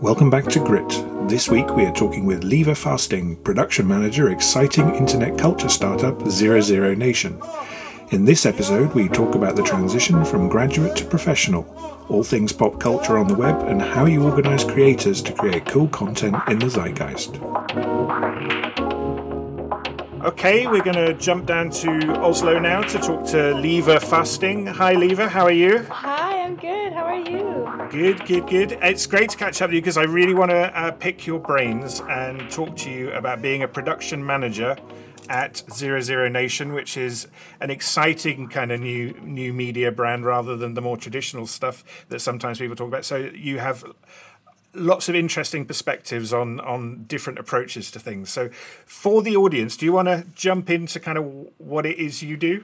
Welcome back to Grit. This week we are talking with Liva Fasting, production manager, exciting internet culture startup Zero Zero Nation. In this episode, we talk about the transition from graduate to professional, all things pop culture on the web, and how you organize creators to create cool content in the zeitgeist. Okay, we're going to jump down to Oslo now to talk to Liva Fasting. Hi, Liva, how are you? Good, good, good. It's great to catch up with you because I really want to uh, pick your brains and talk to you about being a production manager at Zero Zero Nation, which is an exciting kind of new new media brand rather than the more traditional stuff that sometimes people talk about. So you have lots of interesting perspectives on on different approaches to things. So for the audience, do you want to jump into kind of what it is you do?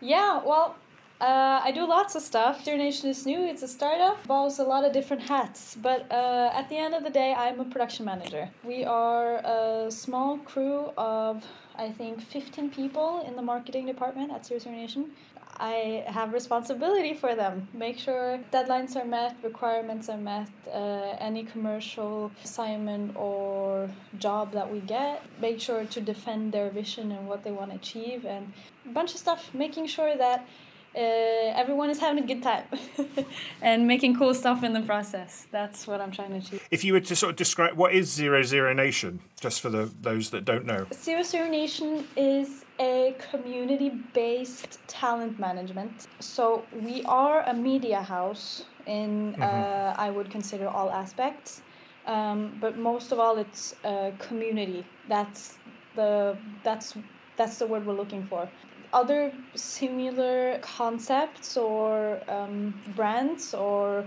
Yeah, well, uh, I do lots of stuff. Zero Nation is new. It's a startup. Involves a lot of different hats. But uh, at the end of the day, I'm a production manager. We are a small crew of I think 15 people in the marketing department at Zero Nation. I have responsibility for them. Make sure deadlines are met, requirements are met, uh, any commercial assignment or job that we get, make sure to defend their vision and what they want to achieve, and a bunch of stuff. Making sure that uh, everyone is having a good time and making cool stuff in the process. That's what I'm trying to achieve. If you were to sort of describe what is Zero Zero Nation, just for the those that don't know, Zero Zero Nation is a community-based talent management. So we are a media house in mm-hmm. uh, I would consider all aspects, um, but most of all, it's a community. That's the that's that's the word we're looking for other similar concepts or um, brands or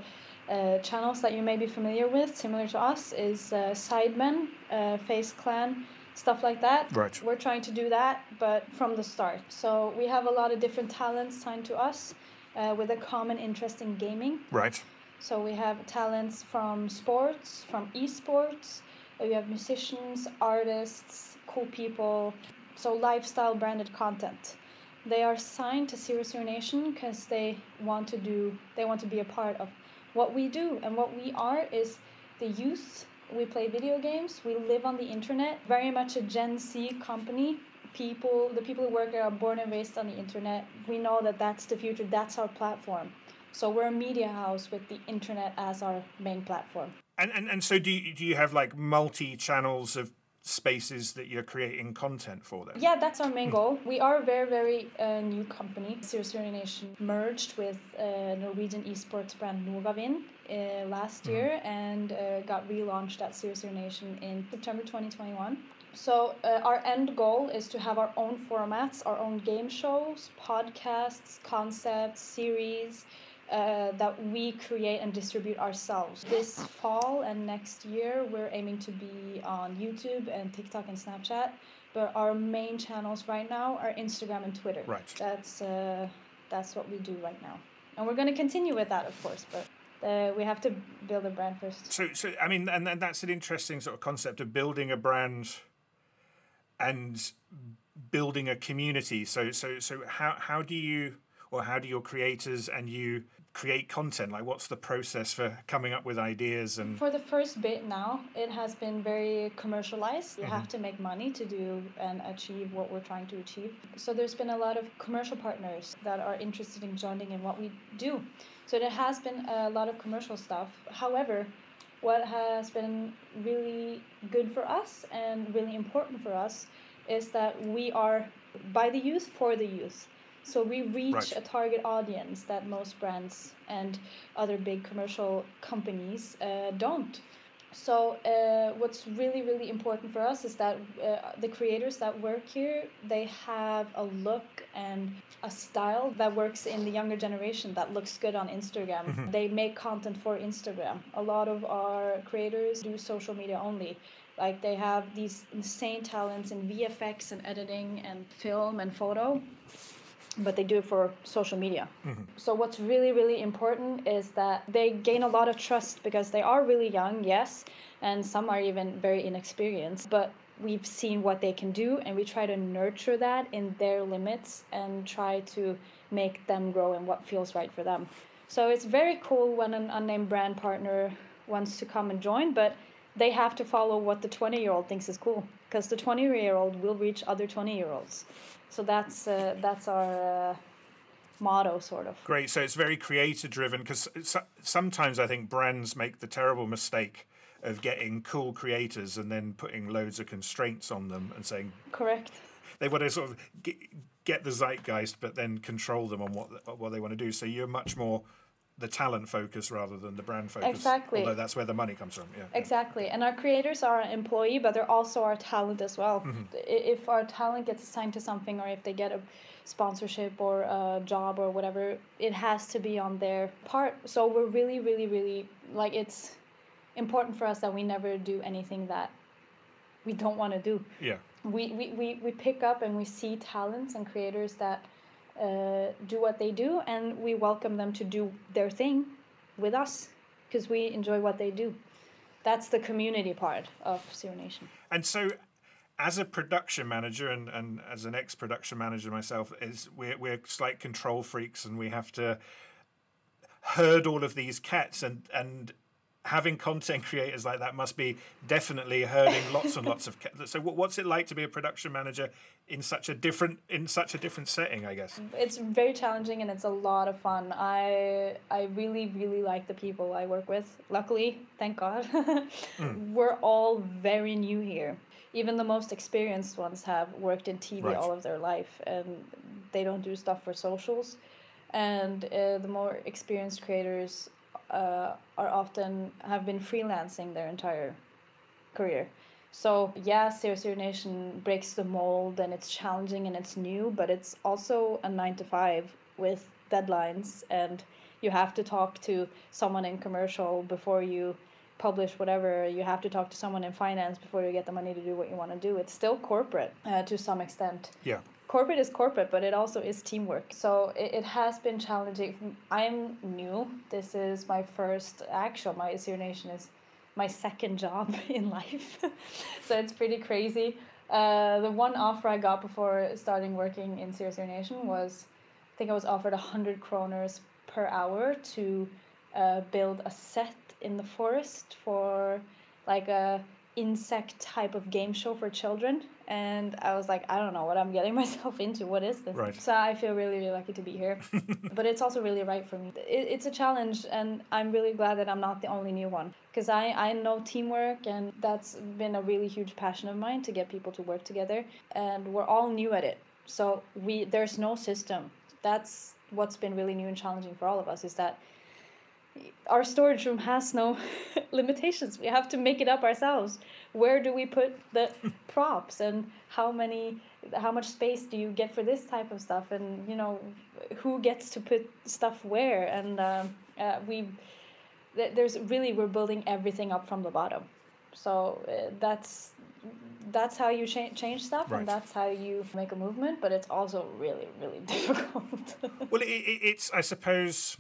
uh, channels that you may be familiar with, similar to us, is uh, Sidemen, uh, FaZe Clan, stuff like that. Right. We're trying to do that, but from the start. So we have a lot of different talents signed to us uh, with a common interest in gaming. Right. So we have talents from sports, from esports. We have musicians, artists, cool people. So lifestyle branded content they are signed to Zero Zero Nation because they want to do they want to be a part of what we do. And what we are is the youth. We play video games. We live on the internet. Very much a gen z company. People the people who work are born and raised on the internet. We know that that's the future. That's our platform. So we're a media house with the internet as our main platform. And and, and so do you, do you have like multi channels of spaces that you're creating content for them? Yeah, that's our main goal. We are a very, very uh, new company. Zero Zero Nation merged with uh, Norwegian esports brand Novavin uh, last mm. year and uh, got relaunched at Zero Zero Nation in September 2021. So uh, our end goal is to have our own formats, our own game shows, podcasts, concepts, series, uh, that we create and distribute ourselves. This fall and next year, we're aiming to be on YouTube and TikTok and Snapchat. But our main channels right now are Instagram and Twitter. Right. That's uh, that's what we do right now, and we're going to continue with that, of course. But uh, we have to build a brand first. So, so I mean, and, and that's an interesting sort of concept of building a brand and building a community. So, so, so how how do you or how do your creators and you create content? Like, what's the process for coming up with ideas and? For the first bit now, it has been very commercialized. You mm-hmm. have to make money to do and achieve what we're trying to achieve. So there's been a lot of commercial partners that are interested in joining in what we do. So there has been a lot of commercial stuff. However, what has been really good for us and really important for us is that we are by the youth for the youth. So we reach right. a target audience that most brands and other big commercial companies uh, don't. So uh, what's really really important for us is that uh, the creators that work here they have a look and a style that works in the younger generation that looks good on Instagram. Mm-hmm. They make content for Instagram. A lot of our creators do social media only like they have these insane talents in VFX and editing and film and photo but they do it for social media. Mm-hmm. So what's really really important is that they gain a lot of trust because they are really young, yes, and some are even very inexperienced, but we've seen what they can do and we try to nurture that in their limits and try to make them grow in what feels right for them. So it's very cool when an unnamed brand partner wants to come and join, but they have to follow what the 20 year old thinks is cool because the 20 year old will reach other 20 year olds. So that's uh, that's our uh, motto, sort of. Great. So it's very creator driven because sometimes I think brands make the terrible mistake of getting cool creators and then putting loads of constraints on them and saying correct they want to sort of get, get the zeitgeist but then control them on what what they want to do so you're much more the talent focus rather than the brand focus exactly although that's where the money comes from yeah exactly and our creators are an employee but they're also our talent as well mm-hmm. if our talent gets assigned to something or if they get a sponsorship or a job or whatever it has to be on their part so we're really really really like it's important for us that we never do anything that we don't want to do. Yeah. We, we, we, we pick up and we see talents and creators that uh, do what they do, and we welcome them to do their thing with us because we enjoy what they do. That's the community part of Zero Nation. And so, as a production manager and, and as an ex production manager myself, is we're, we're like control freaks and we have to herd all of these cats and, and having content creators like that must be definitely herding lots and lots of so what's it like to be a production manager in such a different in such a different setting i guess? It's very challenging and it's a lot of fun. I i really really like the people i work with luckily thank god. Mm. we're all very new here. Even the most experienced ones have worked in tv right. all of their life and they don't do stuff for socials. And uh, the more experienced creators uh, are often have been freelancing their entire career. So yeah, Zero Zero Nation breaks the mold and it's challenging and it's new, but it's also a nine to five with deadlines and you have to talk to someone in commercial before you publish whatever. You have to talk to someone in finance before you get the money to do what you want to do. It's still corporate uh, to some extent. Yeah corporate is corporate, but it also is teamwork. So it, it has been challenging. I'm new. This is my first actual. My Zero Nation is my second job in life. so it's pretty crazy. Uh, the one offer I got before starting working in Zero Nation was, I think I was offered 100 kroners per hour to uh, build a set in the forest for like a insect type of game show for children and i was like i don't know what i'm getting myself into. What is this? Right. so i feel really really lucky to be here. But it's also really right for me. It, it's a challenge and i'm really glad that i'm not the only new one. Because I, I know teamwork and that's been a really huge passion of mine to get people to work together. And we're all new at it. So we there's no system. That's what's been really new and challenging for all of us is that our storage room has no limitations. We have to make it up ourselves. Where do we put the props and how many how much space do you get for this type of stuff? And you know who gets to put stuff where? And uh, uh, we there's really we're building everything up from the bottom. So uh, that's that's how you cha- change stuff right. and that's how you make a movement but it's also really really difficult. Well it, it, it's i suppose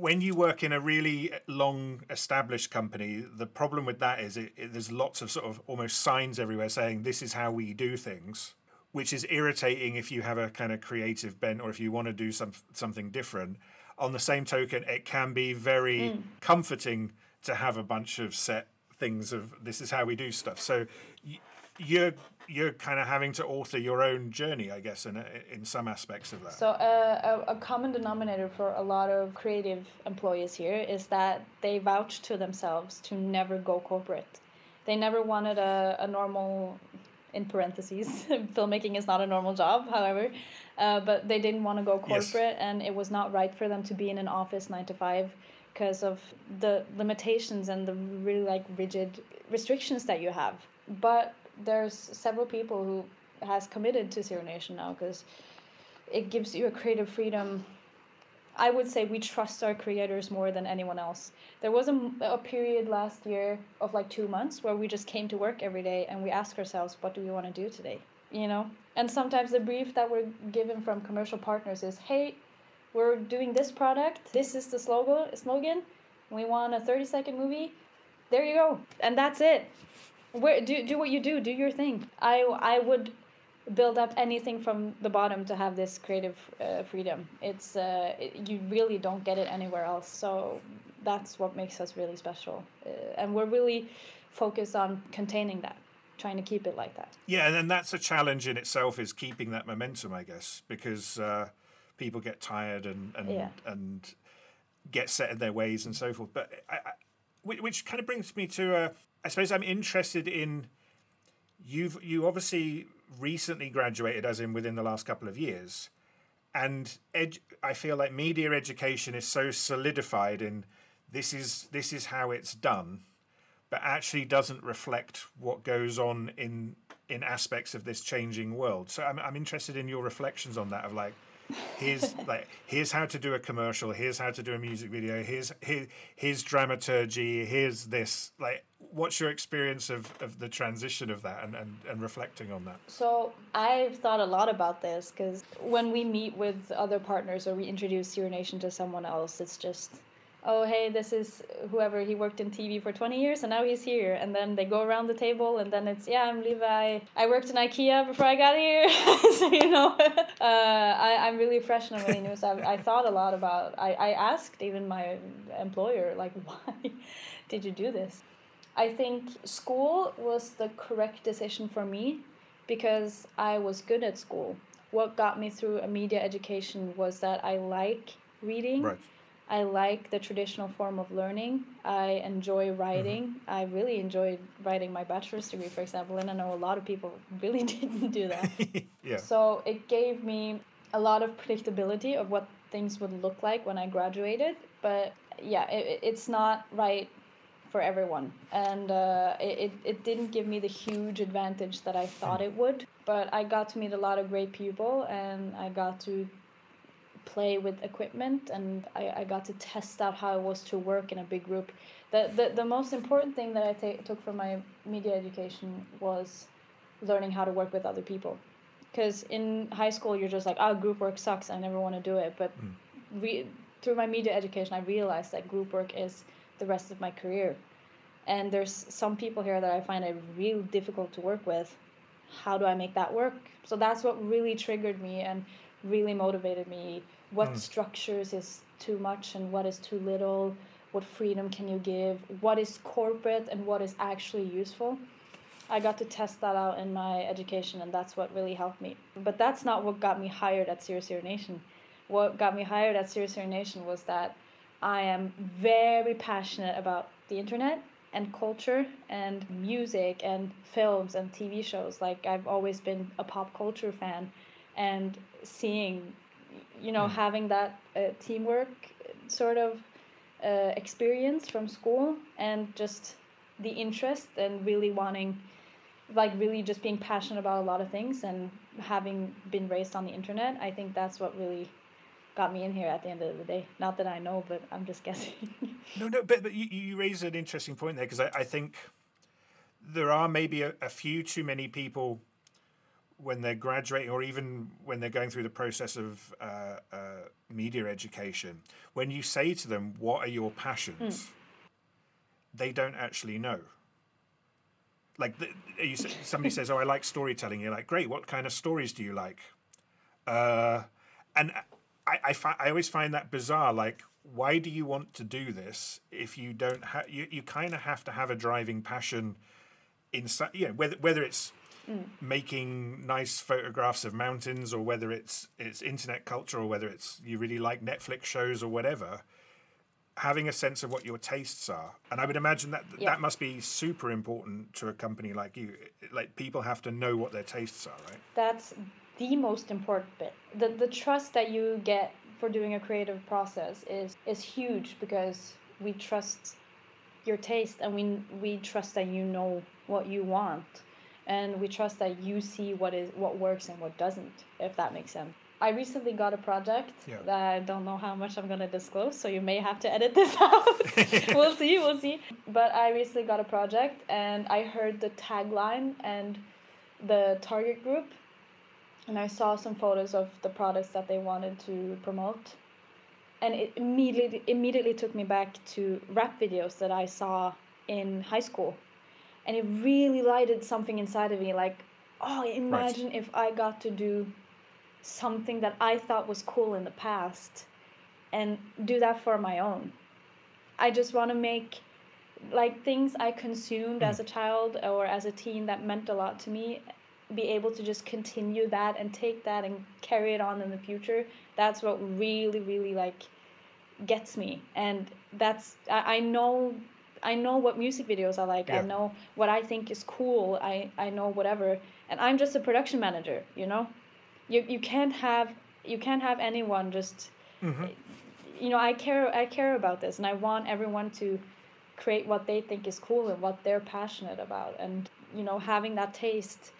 when you work in a really long established company, the problem with that is it, it, there's lots of sort of almost signs everywhere saying this is how we do things, which is irritating if you have a kind of creative bent or if you want to do some something different. On the same token, it can be very mm. comforting to have a bunch of set things of this is how we do stuff. So you're you're kind of having to author your own journey, I guess, in in some aspects of that. So uh, a, a common denominator for a lot of creative employees here is that they vouch to themselves to never go corporate. They never wanted a, a normal, in parentheses, filmmaking is not a normal job, however, uh, but they didn't want to go corporate, yes. and it was not right for them to be in an office nine to five because of the limitations and the really like rigid restrictions that you have. But there's several people who has committed to Zero Nation now because it gives you a creative freedom. I would say we trust our creators more than anyone else. There was a, a period last year of like two months where we just came to work every day and we ask ourselves, what do we want to do today? You know? And sometimes the brief that we're given from commercial partners is, hey, we're doing this product. This is the slogan. Slogan. We want a thirty second movie. There you go, and that's it where do do what you do do your thing i i would build up anything from the bottom to have this creative uh, freedom it's uh, it, you really don't get it anywhere else so that's what makes us really special. Uh, and we're really focused on containing that, trying to keep it like that. Yeah, and then that's a challenge in itself is keeping that momentum, I guess, because uh, people get tired and and Yeah. and get set in their ways and so forth. But I, I, which, kind of brings me to, uh, I suppose I'm interested in. You've you obviously recently graduated, as in within the last couple of years, and ed, I feel like media education is so solidified in this is this is how it's done, but actually doesn't reflect what goes on in in aspects of this changing world. So I'm I'm interested in your reflections on that of like here's like here's how to do a commercial here's how to do a music video here's here, here's dramaturgy here's this. Like what's your experience of, of the transition of that and, and, and reflecting on that? So I've thought a lot about this because when we meet with other partners or we introduce Zero Nation to someone else, it's just, oh hey, this is whoever he worked in TV for twenty years and now he's here, and then they go around the table and then it's yeah, I'm Liva. I worked in IKEA before I got here, so you know, uh, I I'm really fresh and really new. So I, I thought a lot about. I I asked even my employer like, why did you do this? I think school was the correct decision for me because I was good at school. What got me through a media education was that I like reading. right I like the traditional form of learning. I enjoy writing. I really enjoyed writing my bachelor's degree, for example, and I know a lot of people really didn't do that. yeah So it gave me a lot of predictability of what things would look like when I graduated. But yeah, it, it- it's not right for everyone. And uh, it, it, it didn't give me the huge advantage that I thought it would. But I got to meet a lot of great people and I got to play with equipment and I, I got to test out how it was to work in a big group. The, the, the most important thing that I ta- took from my media education was learning how to work with other people. Because in high school you're just like oh group work sucks. I never want to do it. But hmm. re- through my media education i realized that group work is the rest of my career. And there's some people here that i find it real difficult to work with. How do i make that work? So that's what really triggered me and really motivated me what hmm. structures is too much and what is too little what freedom can you give what is corporate and what is actually useful I got to test that out in my education, and that's what really helped me. But that's not what got me hired at Zero Zero Nation. What got me hired at Zero Zero Nation was that I am very passionate about the internet and culture and music and films and TV shows. Like, I've always been a pop culture fan, and seeing, you know, having that uh, teamwork sort of uh, experience from school and just the interest and really wanting like really just being passionate about a lot of things and having been raised on the internet i think that's what really got me in here at the end of the day. Not that i know but i'm just guessing. No, no, but, but you, you raise an interesting point there because I, I think there are maybe a, a few too many people when they're graduating or even when they're going through the process of uh, uh, media education. When you say to them, What are your passions? they don't actually know. Like the, you, somebody says, "Oh, I like storytelling." You're like, "Great! What kind of stories do you like?" Uh, and I, I, fi- I always find that bizarre. Like, why do you want to do this if you don't have? You, you kind of have to have a driving passion inside. You know, whether whether it's Mm. making nice photographs of mountains, or whether it's it's internet culture, or whether it's you really like Netflix shows or whatever. Having a sense of what your tastes are, and I would imagine that Yeah. that must be super important to a company like you. Like people have to know what their tastes are, right? that's the most important bit the, the trust that you get for doing a creative process is is huge because we trust your taste and we we trust that you know what you want and we trust that you see what is what works and what doesn't if that makes sense i recently got a project Yeah. that i don't know how much i'm going to disclose so you may have to edit this out we'll see we'll see but i recently got a project and i heard the tagline and the target group and I saw some photos of the products that they wanted to promote. And it immediately immediately took me back to rap videos that I saw in high school. And it really lighted something inside of me like, oh, imagine if I got to do something that I thought was cool in the past and do that for my own. I just want to make like things I consumed Mm. as a child or as a teen that meant a lot to me be able to just continue that and take that and carry it on in the future that's what really really like gets me and that's I, I know I know what music videos are like. Yeah. I know what I think is cool. I, I know whatever. And I'm just a production manager, you know? You you can't have you can't have anyone just Mhm. you know, I care I care about this and I want everyone to create what they think is cool and what they're passionate about and you know, having that taste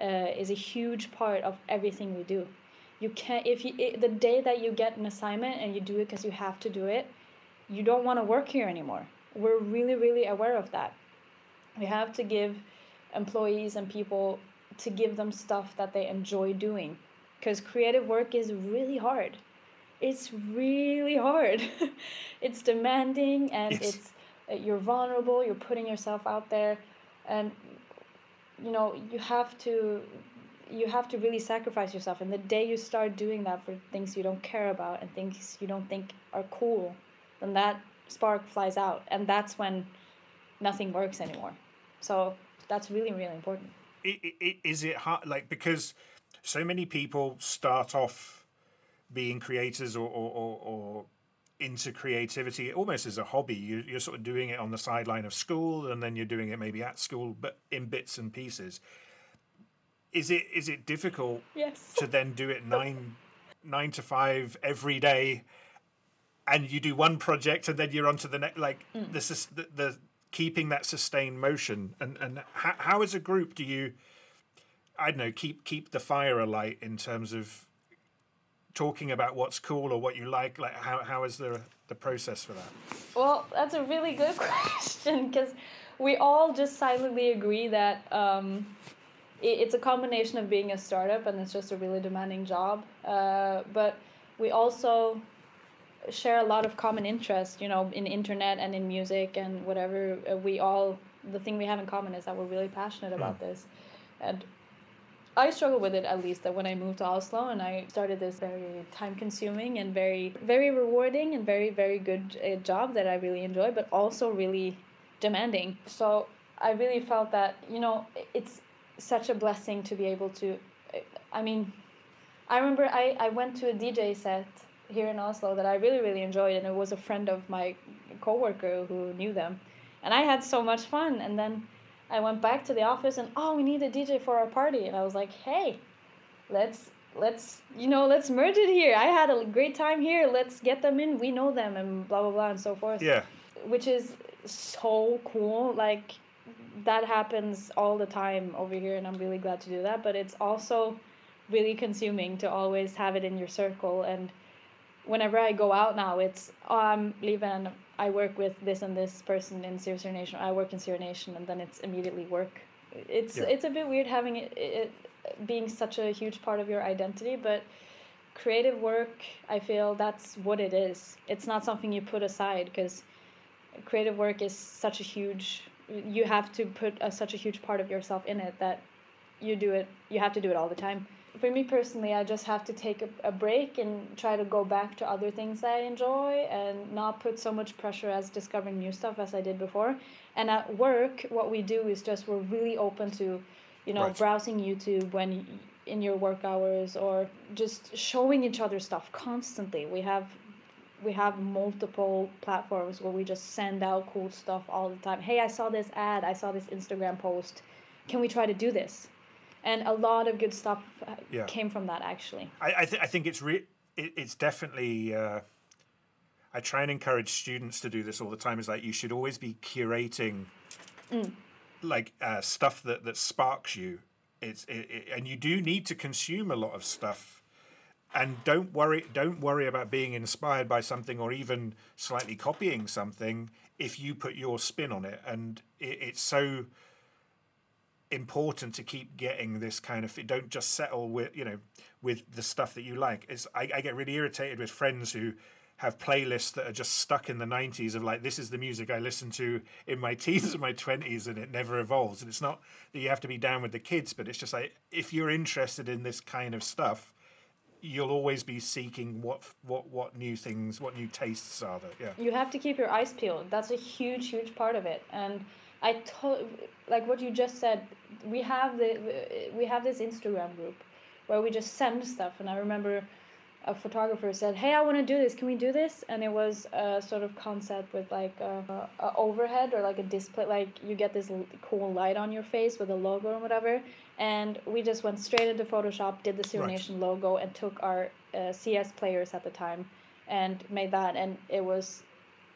uh, is a huge part of everything we do. You can't if you i the day that you get an assignment and you do it because you have to do it, you don't want to work here anymore. We're really, really aware of that. We have to give employees and people to give them stuff that they enjoy doing because creative work is really hard. It's really hard. it's demanding and Yes. it's uh, you're vulnerable, you're putting yourself out there and you know, you have to you have to really sacrifice yourself and the day you start doing that for things you don't care about and things you don't think are cool then that spark flies out and that's when nothing works anymore so that's really really important I- I- I- it hard? Like because so many people start off being creators or or, or, or into creativity almost as a hobby. You, you're sort of doing it on the sideline of school, and then you're doing it maybe at school, but in bits and pieces. Is it is it difficult yes to then do it nine nine to five every day, and you do one project and then you're on to the next? Like this is the the keeping that sustained motion and and how, how as a group do you I don't know keep keep the fire alight in terms of talking about what's cool or what you like like how how is the the process for that Well, that's a really good question because we all just silently agree that um, it, it's a combination of being a startup and it's just a really demanding job. Uh, but we also share a lot of common interest, you know, in internet and in music and whatever. Uh, we all, the thing we have in common is that we're really passionate about this. And I struggle with it at least that when I moved to Oslo and I started this very time consuming and very very rewarding and very very good uh, job that I really enjoy but also really demanding. So I really felt that you know it's such a blessing to be able to I mean I remember I, I went to a DJ set here in Oslo that I really really enjoyed and it was a friend of my coworker who knew them. And I had so much fun and then I went back to the office and oh we need a DJ for our party. And I was like hey let's let's you know let's merge it here. I had a great time here. Let's get them in. We know them and blah blah blah and so forth. Yeah. Which is so cool. Like that happens all the time over here and I'm really glad to do that. But it's also really consuming to always have it in your circle and whenever I go out now it's oh, I'm leaving I work with this and this person in Zero Nation I work in Zero Nation and then it's immediately work. It's Yeah. it's a bit weird having it, it being such a huge part of your identity but creative work I feel that's what it is. It's not something you put aside because creative work is such a huge you have to put a, such a huge part of yourself in it that you do it you have to do it all the time for me personally i just have to take a, a break and try to go back to other things i enjoy and not put so much pressure as discovering new stuff as i did before and at work what we do is just we're really open to you know Right. browsing youtube when in your work hours or just showing each other stuff constantly we have we have multiple platforms where we just send out cool stuff all the time. Hey, I saw this ad, I saw this Instagram post. Can we try to do this? And a lot of good stuff uh, Yeah. came from that actually. I I, th- I think it's re- it, it's definitely. Uh, I try and encourage students to do this all the time. Is like you should always be curating, like uh, stuff that that sparks you. It's it, it, and you do need to consume a lot of stuff, and don't worry don't worry about being inspired by something or even slightly copying something if you put your spin on it. And it, it's so important to keep getting this kind of don't just settle with you know with the stuff that you like it's I, I get really irritated with friends who have playlists that are just stuck in the 90s of like this is the music i listened to in my teens and my 20s and it never evolves and it's not that you have to be down with the kids but it's just like if you're interested in this kind of stuff you'll always be seeking what what what new things, what new tastes are there. Yeah. You have to keep your eyes peeled. That's a huge, huge part of it. And I told, like what you just said, we have the we have this Instagram group where we just send stuff. And I remember a photographer said, "Hey, I want to do this. Can we do this?" And it was a sort of concept with like a, a overhead or like a display, like you get this cool light on your face with a logo or whatever. And we just went straight into Photoshop, did the Zero right. Logo, and took our uh, CS players at the time and made that. And it was,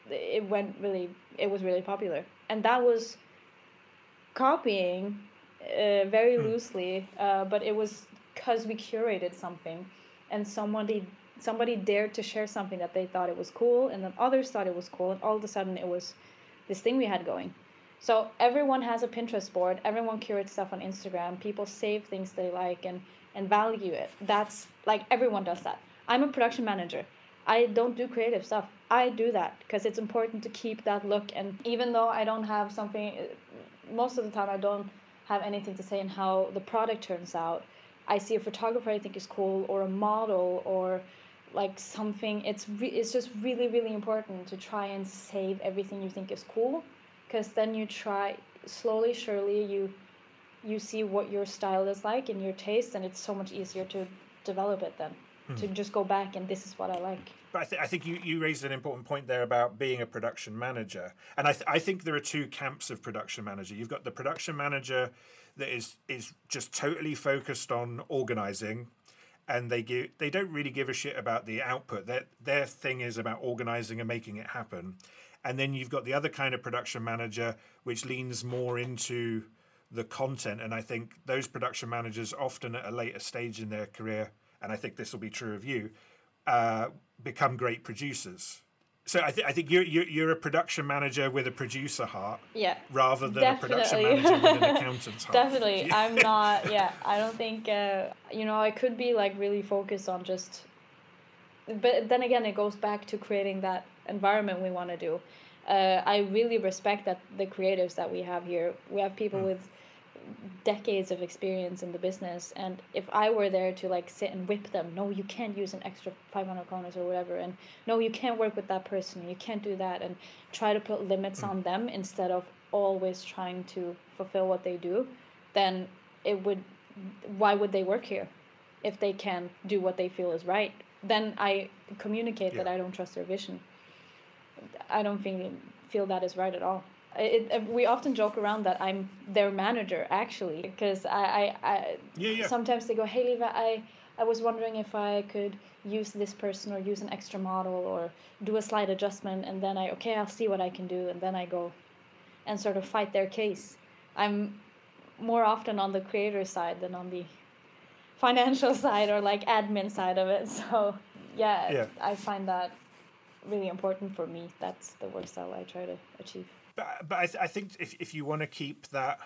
it went really, it was really popular. And that was copying uh, very hmm. loosely, uh, but it was because we curated something and somebody somebody dared to share something that they thought it was cool and then others thought it was cool and all of a sudden it was this thing we had going. So everyone has a pinterest board everyone curates stuff on instagram people save things they like and and value it. That's like everyone does that. I'm a production manager. I don't do creative stuff i do that because it's important to keep that look and even though i don't have something uh, most of the time i don't have anything to say in how the product turns out I see a photographer I think is cool or a model or like something it's re- it's just really really important to try and save everything you think is cool because then you try slowly surely you you see what your style is like and your taste and it's so much easier to develop it then hmm. to just go back and this is what I like. But I, th- I think you, you raised an important point there about being a production manager. And I, th- I think there are two camps of production manager. You've got the production manager that is is just totally focused on organizing and they give they don't really give a shit about the output their their thing is about organizing and making it happen and then you've got the other kind of production manager which leans more into the content and i think those production managers often at a later stage in their career and i think this will be true of you uh, become great producers so I, th- I think you're, you're you're a production manager with a producer heart. Yeah. Rather than definitely. a production manager with an accountant's heart. Definitely, yeah. I'm not. Yeah, I don't think. Uh, you know, I could be like really focused on just. But then again, it goes back to creating that environment we want to do. Uh, I really respect that the creatives that we have here. We have people mm. with decades of experience in the business and if i were there to like sit and whip them no you can't use an extra 500 kronas or whatever and no you can't work with that person you can't do that and try to put limits on them instead of always trying to fulfill what they do then it would why would they work here? If they can do what they feel is right then i communicate yeah. that i don't trust their vision. I don't think feel that is right at all it, it, we often joke around that I'm their manager actually because I, I, I yeah, yeah. sometimes they go hey Liva I I was wondering if I could use this person or use an extra model or do a slight adjustment and then I okay I'll see what I can do and then I go and sort of fight their case I'm more often on the creator side than on the financial side or like admin side of it so yeah, yeah. I find that really important for me that's the work style I try to achieve but but I, th- I think if if you want to keep that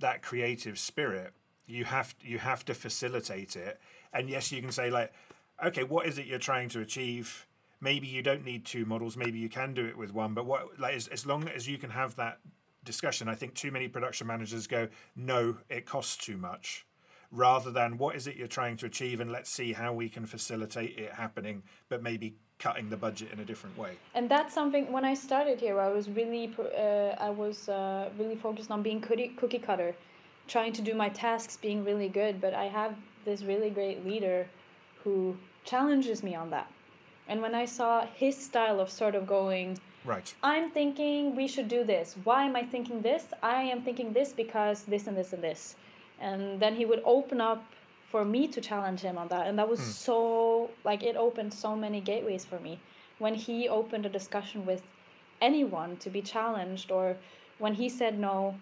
that creative spirit, you have you have to facilitate it. And yes, you can say like, okay, what is it you're trying to achieve? Maybe you don't need two models. Maybe you can do it with one. But what like as, as long as you can have that discussion, I think too many production managers go, no, it costs too much rather than what is it you're trying to achieve and let's see how we can facilitate it happening but maybe cutting the budget in a different way. And that's something when I started here, I was really uh, I was uh, really focused on being cookie cookie cutter, trying to do my tasks, being really good. But I have this really great leader, who challenges me on that. And when I saw his style of sort of going, right, I'm thinking we should do this. Why am I thinking this? I am thinking this because this and this and this. And then he would open up for me to challenge him on that and that was mm. so like it opened so many gateways for me. When he opened a discussion with anyone to be challenged or when he said no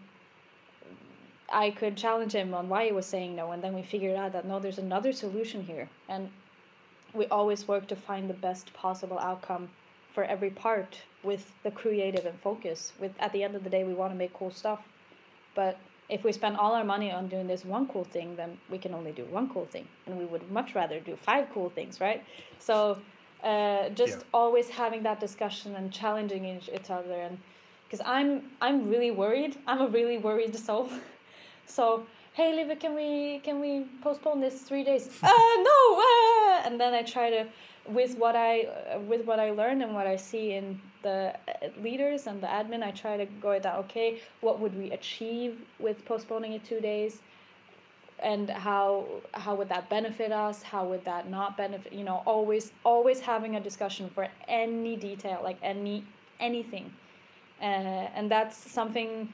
i could challenge him on why he was saying no and then we figured out that no there's another solution here. And we always work to find the best possible outcome for every part with the creative and focus. With at the end of the day we want to make cool stuff but if we spend all our money on doing this one cool thing, then we can only do one cool thing, and we would much rather do five cool things, right? So, uh, just yeah. always having that discussion and challenging each, each other, and because I'm I'm really worried, I'm a really worried soul, so hey Liva, can we can we postpone this three days? uh, no, uh, and then I try to with what I uh, with what I learned and what I see in the uh, leaders and the admin, I try to go that. Okay, what would we achieve with postponing it two days? and how how would that benefit us how would that not benefit you know always always having a discussion for any detail like any anything uh, and that's something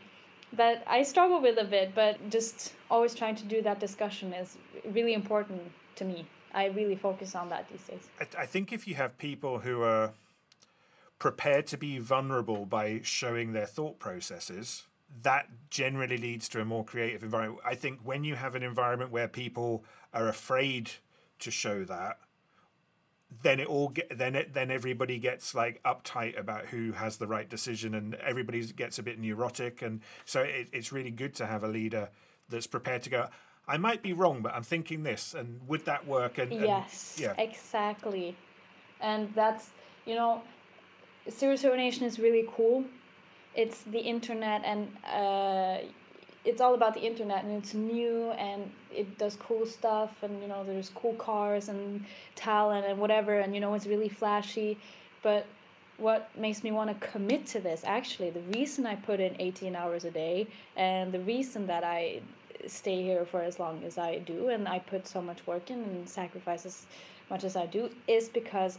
that i struggle with a bit but just always trying to do that discussion is really important to me i really focus on that these days I, I think if you have people who are prepared to be vulnerable by showing their thought processes that generally leads to a more creative environment. I think when you have an environment where people are afraid to show that, then it all get then it then everybody gets like uptight about who has the right decision, and everybody gets a bit neurotic, and so it, it's really good to have a leader that's prepared to go. I might be wrong, but I'm thinking this, and would that work? And, and yes, yeah. exactly, and that's you know, Zero Nation is really cool. It's the internet and uh, it's all about the internet and it's new and it does cool stuff and you know there's cool cars and talent and whatever and you know it's really flashy. But what makes me want to commit to this actually the reason i put in 18 hours a day and the reason that i stay here for as long as i do and i put so much work in and sacrifice as much as i do is because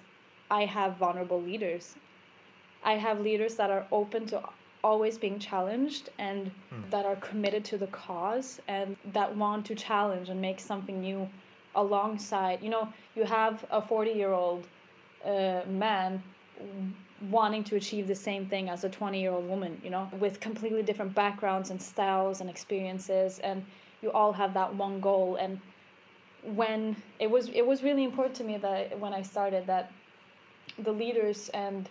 i have vulnerable leaders i have leaders that are open to always being challenged and mm. that are committed to the cause and that want to challenge and make something new alongside. You know you have a 40 year old uh, man wanting to achieve the same thing as a 20 year old woman you know with completely different backgrounds and styles and experiences. And you all have that one goal. And when it was it was really important to me that when i started that the leaders and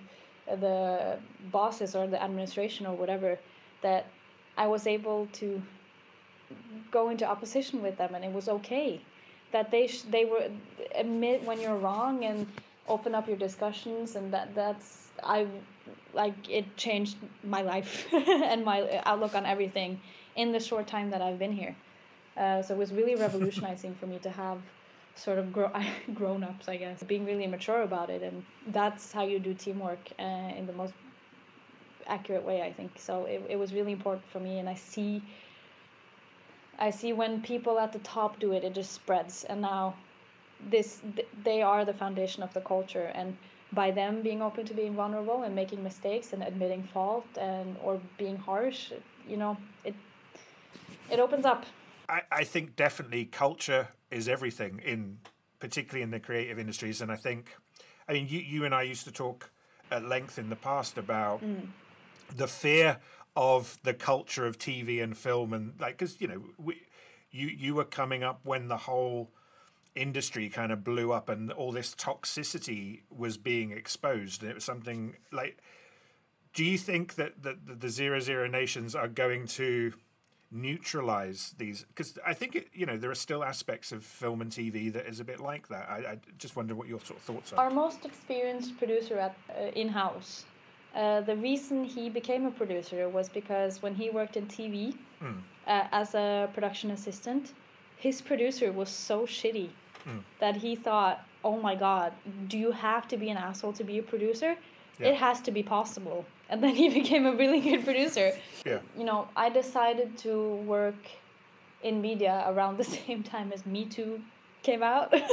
the bosses or the administration or whatever that I was able to go into opposition with them and it was okay that they they were admit when you're wrong and open up your discussions and that that's I like it changed my life and my outlook on everything in the short time that I've been here. Uh, so it was really revolutionizing for me to have sort of grow, grown ups, I guess, being really mature about it. And that's how you do teamwork uh, in the most accurate way, I think. So it, it was really important for me. And I see, I see when people at the top do it, it just spreads. And now this, they are the foundation of the culture. And by them being open to being vulnerable and making mistakes and admitting fault and or being harsh, you know, it, it opens up. I, I think definitely culture is everything in particularly in the creative industries. And I think, I mean, you you and I used to talk at length in the past about mm. the fear of the culture of TV and film, and like because you know we, you you were coming up when the whole industry kind of blew up and all this toxicity was being exposed and it was something like do you think that, that the zero zero nations are going to neutralize these because i think it, you know there are still aspects of film and tv that is a bit like that i, I just wonder what your sort of thoughts are our most experienced producer at uh, in-house uh, the reason he became a producer was because when he worked in tv mm. uh, as a production assistant his producer was so shitty mm. that he thought oh my god do you have to be an asshole to be a producer yeah. it has to be possible and then he became a really good producer. Yeah. You know i decided to work in media around the same time as me too came out.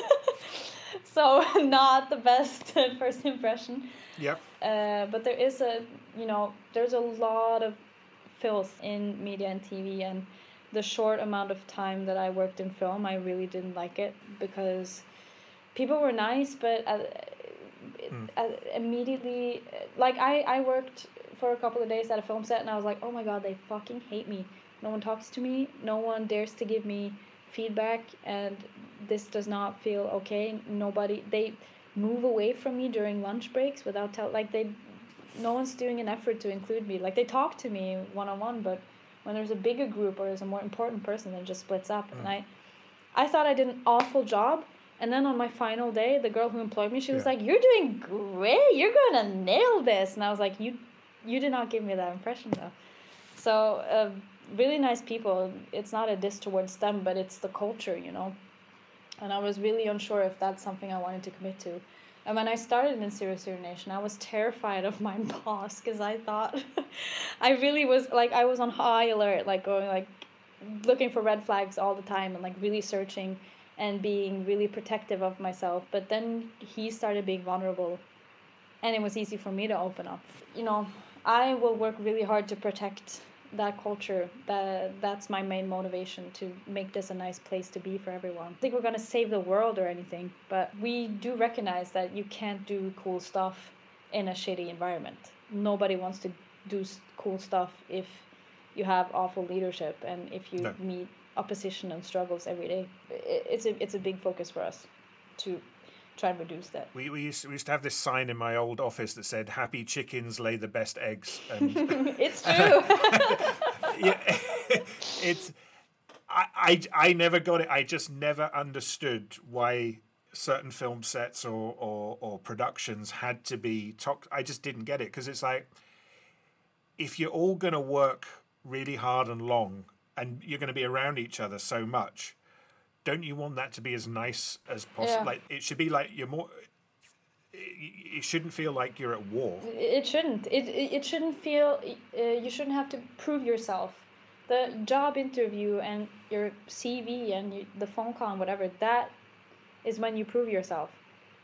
So not the best first impression. Yep. Uh, but there is a you know there's a lot of filth in media and tv and the short amount of time that i worked in film i really didn't like it because people were nice but uh, mm. immediately like I, I worked for a couple of days at a film set and I was like, oh my god, they fucking hate me. No one talks to me. No one dares to give me feedback, and this does not feel okay. Nobody they move away from me during lunch breaks without tell like they no one's doing an effort to include me. Like they talk to me one on one, but when there's a bigger group or there's a more important person, it just splits up. Mm. And I I thought I did an awful job and then on my final day, the girl who employed me, she was yeah. like, "You're doing great. You're gonna nail this." And I was like, "You, you did not give me that impression though." So uh, really nice people. It's not a diss towards them, but it's the culture, you know. And I was really unsure if that's something I wanted to commit to. And when I started in Zero Zero Nation, I was terrified of my boss because I thought I really was like I was on high alert, like going like looking for red flags all the time and like really searching and being really protective of myself. But then he started being vulnerable and it was easy for me to open up. You know, I will work really hard to protect that culture that that's my main motivation to make this a nice place to be for everyone i think we're going to save the world or anything but we do recognize that you can't do cool stuff in a shitty environment nobody wants to do cool stuff if you have awful leadership and if you no. meet opposition and struggles every day it's a it's a big focus for us to try and reduce that. We, we, used, to, we used to have this sign in my old office that said, Happy chickens lay the best eggs. And it's true. yeah, it's. I, I, I never got it. I just never understood why certain film sets or, or, or productions had to be toxic. I just didn't get it because it's like if you're all going to work really hard and long and you're going to be around each other so much, don't you want that to be as nice as possible? Yeah. Like it should be like you're more. It shouldn't feel like you're at war. It shouldn't. It it shouldn't feel. Uh, you shouldn't have to prove yourself. The job interview and your CV and you, the phone call and whatever that is when you prove yourself,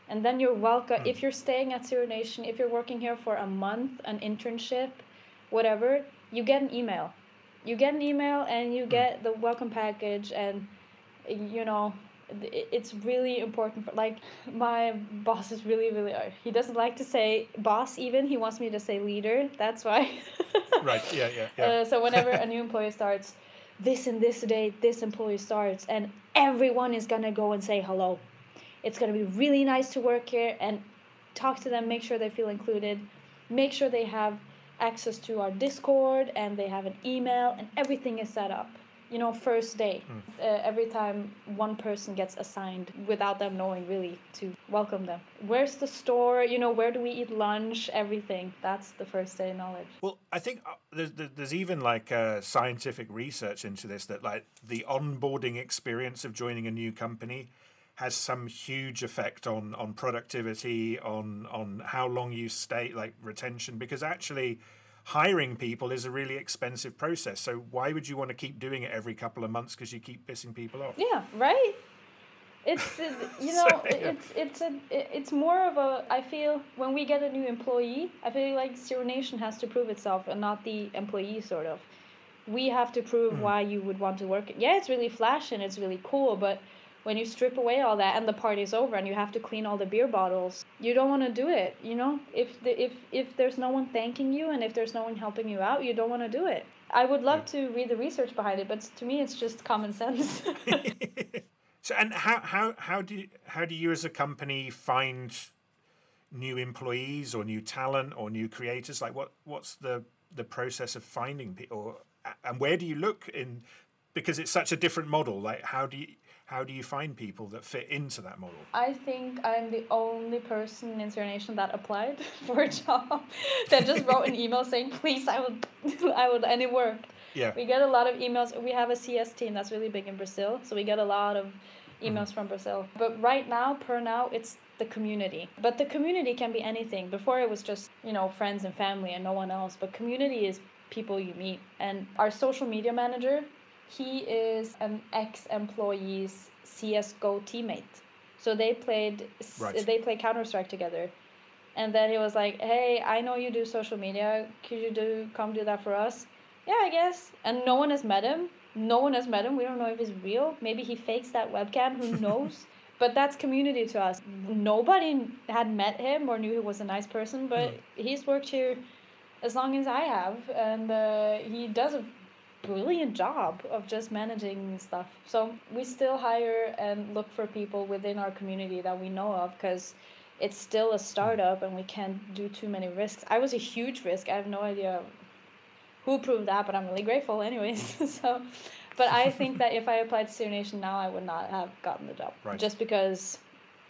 and then you're welcome. Mm. If you're staying at Zero Nation, if you're working here for a month, an internship, whatever, you get an email. You get an email and you hmm. get the welcome package and you know it's really important for like my boss is really really uh, he doesn't like to say boss even he wants me to say leader that's why right yeah yeah, yeah. Uh, so whenever a new employee starts this and this day this employee starts and everyone is gonna go and say hello it's gonna be really nice to work here and talk to them make sure they feel included make sure they have access to our discord and they have an email and everything is set up. You know first day mm. uh, every time one person gets assigned without them knowing really to welcome them. Where's the store? You know where do we eat lunch? Everything. That's the first day knowledge. Well i think uh, there's, there's even like uh, scientific research into this that like the onboarding experience of joining a new company has some huge effect on on productivity on on how long you stay like retention because actually hiring people is a really expensive process. So why would you want to keep doing it every couple of months because you keep pissing people off? Yeah, right. It's you know so, yeah. it's it's a it's more of a I feel when we get a new employee I feel like Zero Nation has to prove itself and not the employee sort of. We have to prove mm. why you would want to work. Yeah, it's really flashy and it's really cool, but when you strip away all that and the party's over and you have to clean all the beer bottles you don't want to do it you know? If the, if if there's no one thanking you and if there's no one helping you out you don't want to do it. I would love to read the research behind it but to me it's just common sense. So and how how how do you, how do you as a company find new employees or new talent or new creators? Like what what's the the process of finding people and where do you look in because it's such a different model like how do you how do you find people that fit into that model? I think I'm the only person in Zero Nation that applied for a job that just wrote an email saying, please, I would, I would, and it worked. Yeah. We get a lot of emails. We have a CS team that's really big in Brazil, so we get a lot of emails mm from Brazil. But right now, per now, it's the community. But the community can be anything. Before it was just, you know, friends and family and no one else. But community is people you meet. And our social media manager, he is an ex-employee's CS:GO teammate. So they played right. they played Counter Strike together, and then he was like, "Hey, I know you do social media. Could you do come do that for us?" Yeah, I guess. And no one has met him. No one has met him. We don't know if he's real. Maybe he fakes that webcam. Who knows? but that's community to us. Nobody had met him or knew he was a nice person, but mm. he's worked here as long as I have, and uh, he does a brilliant job of just managing stuff. So we still hire and look for people within our community that we know of because it's still a startup and we can't do too many risks. I was a huge risk. I have no idea who proved that, but I'm really grateful anyways. so but I think that if I applied to Zero Nation now I would not have gotten the job. Right. Just because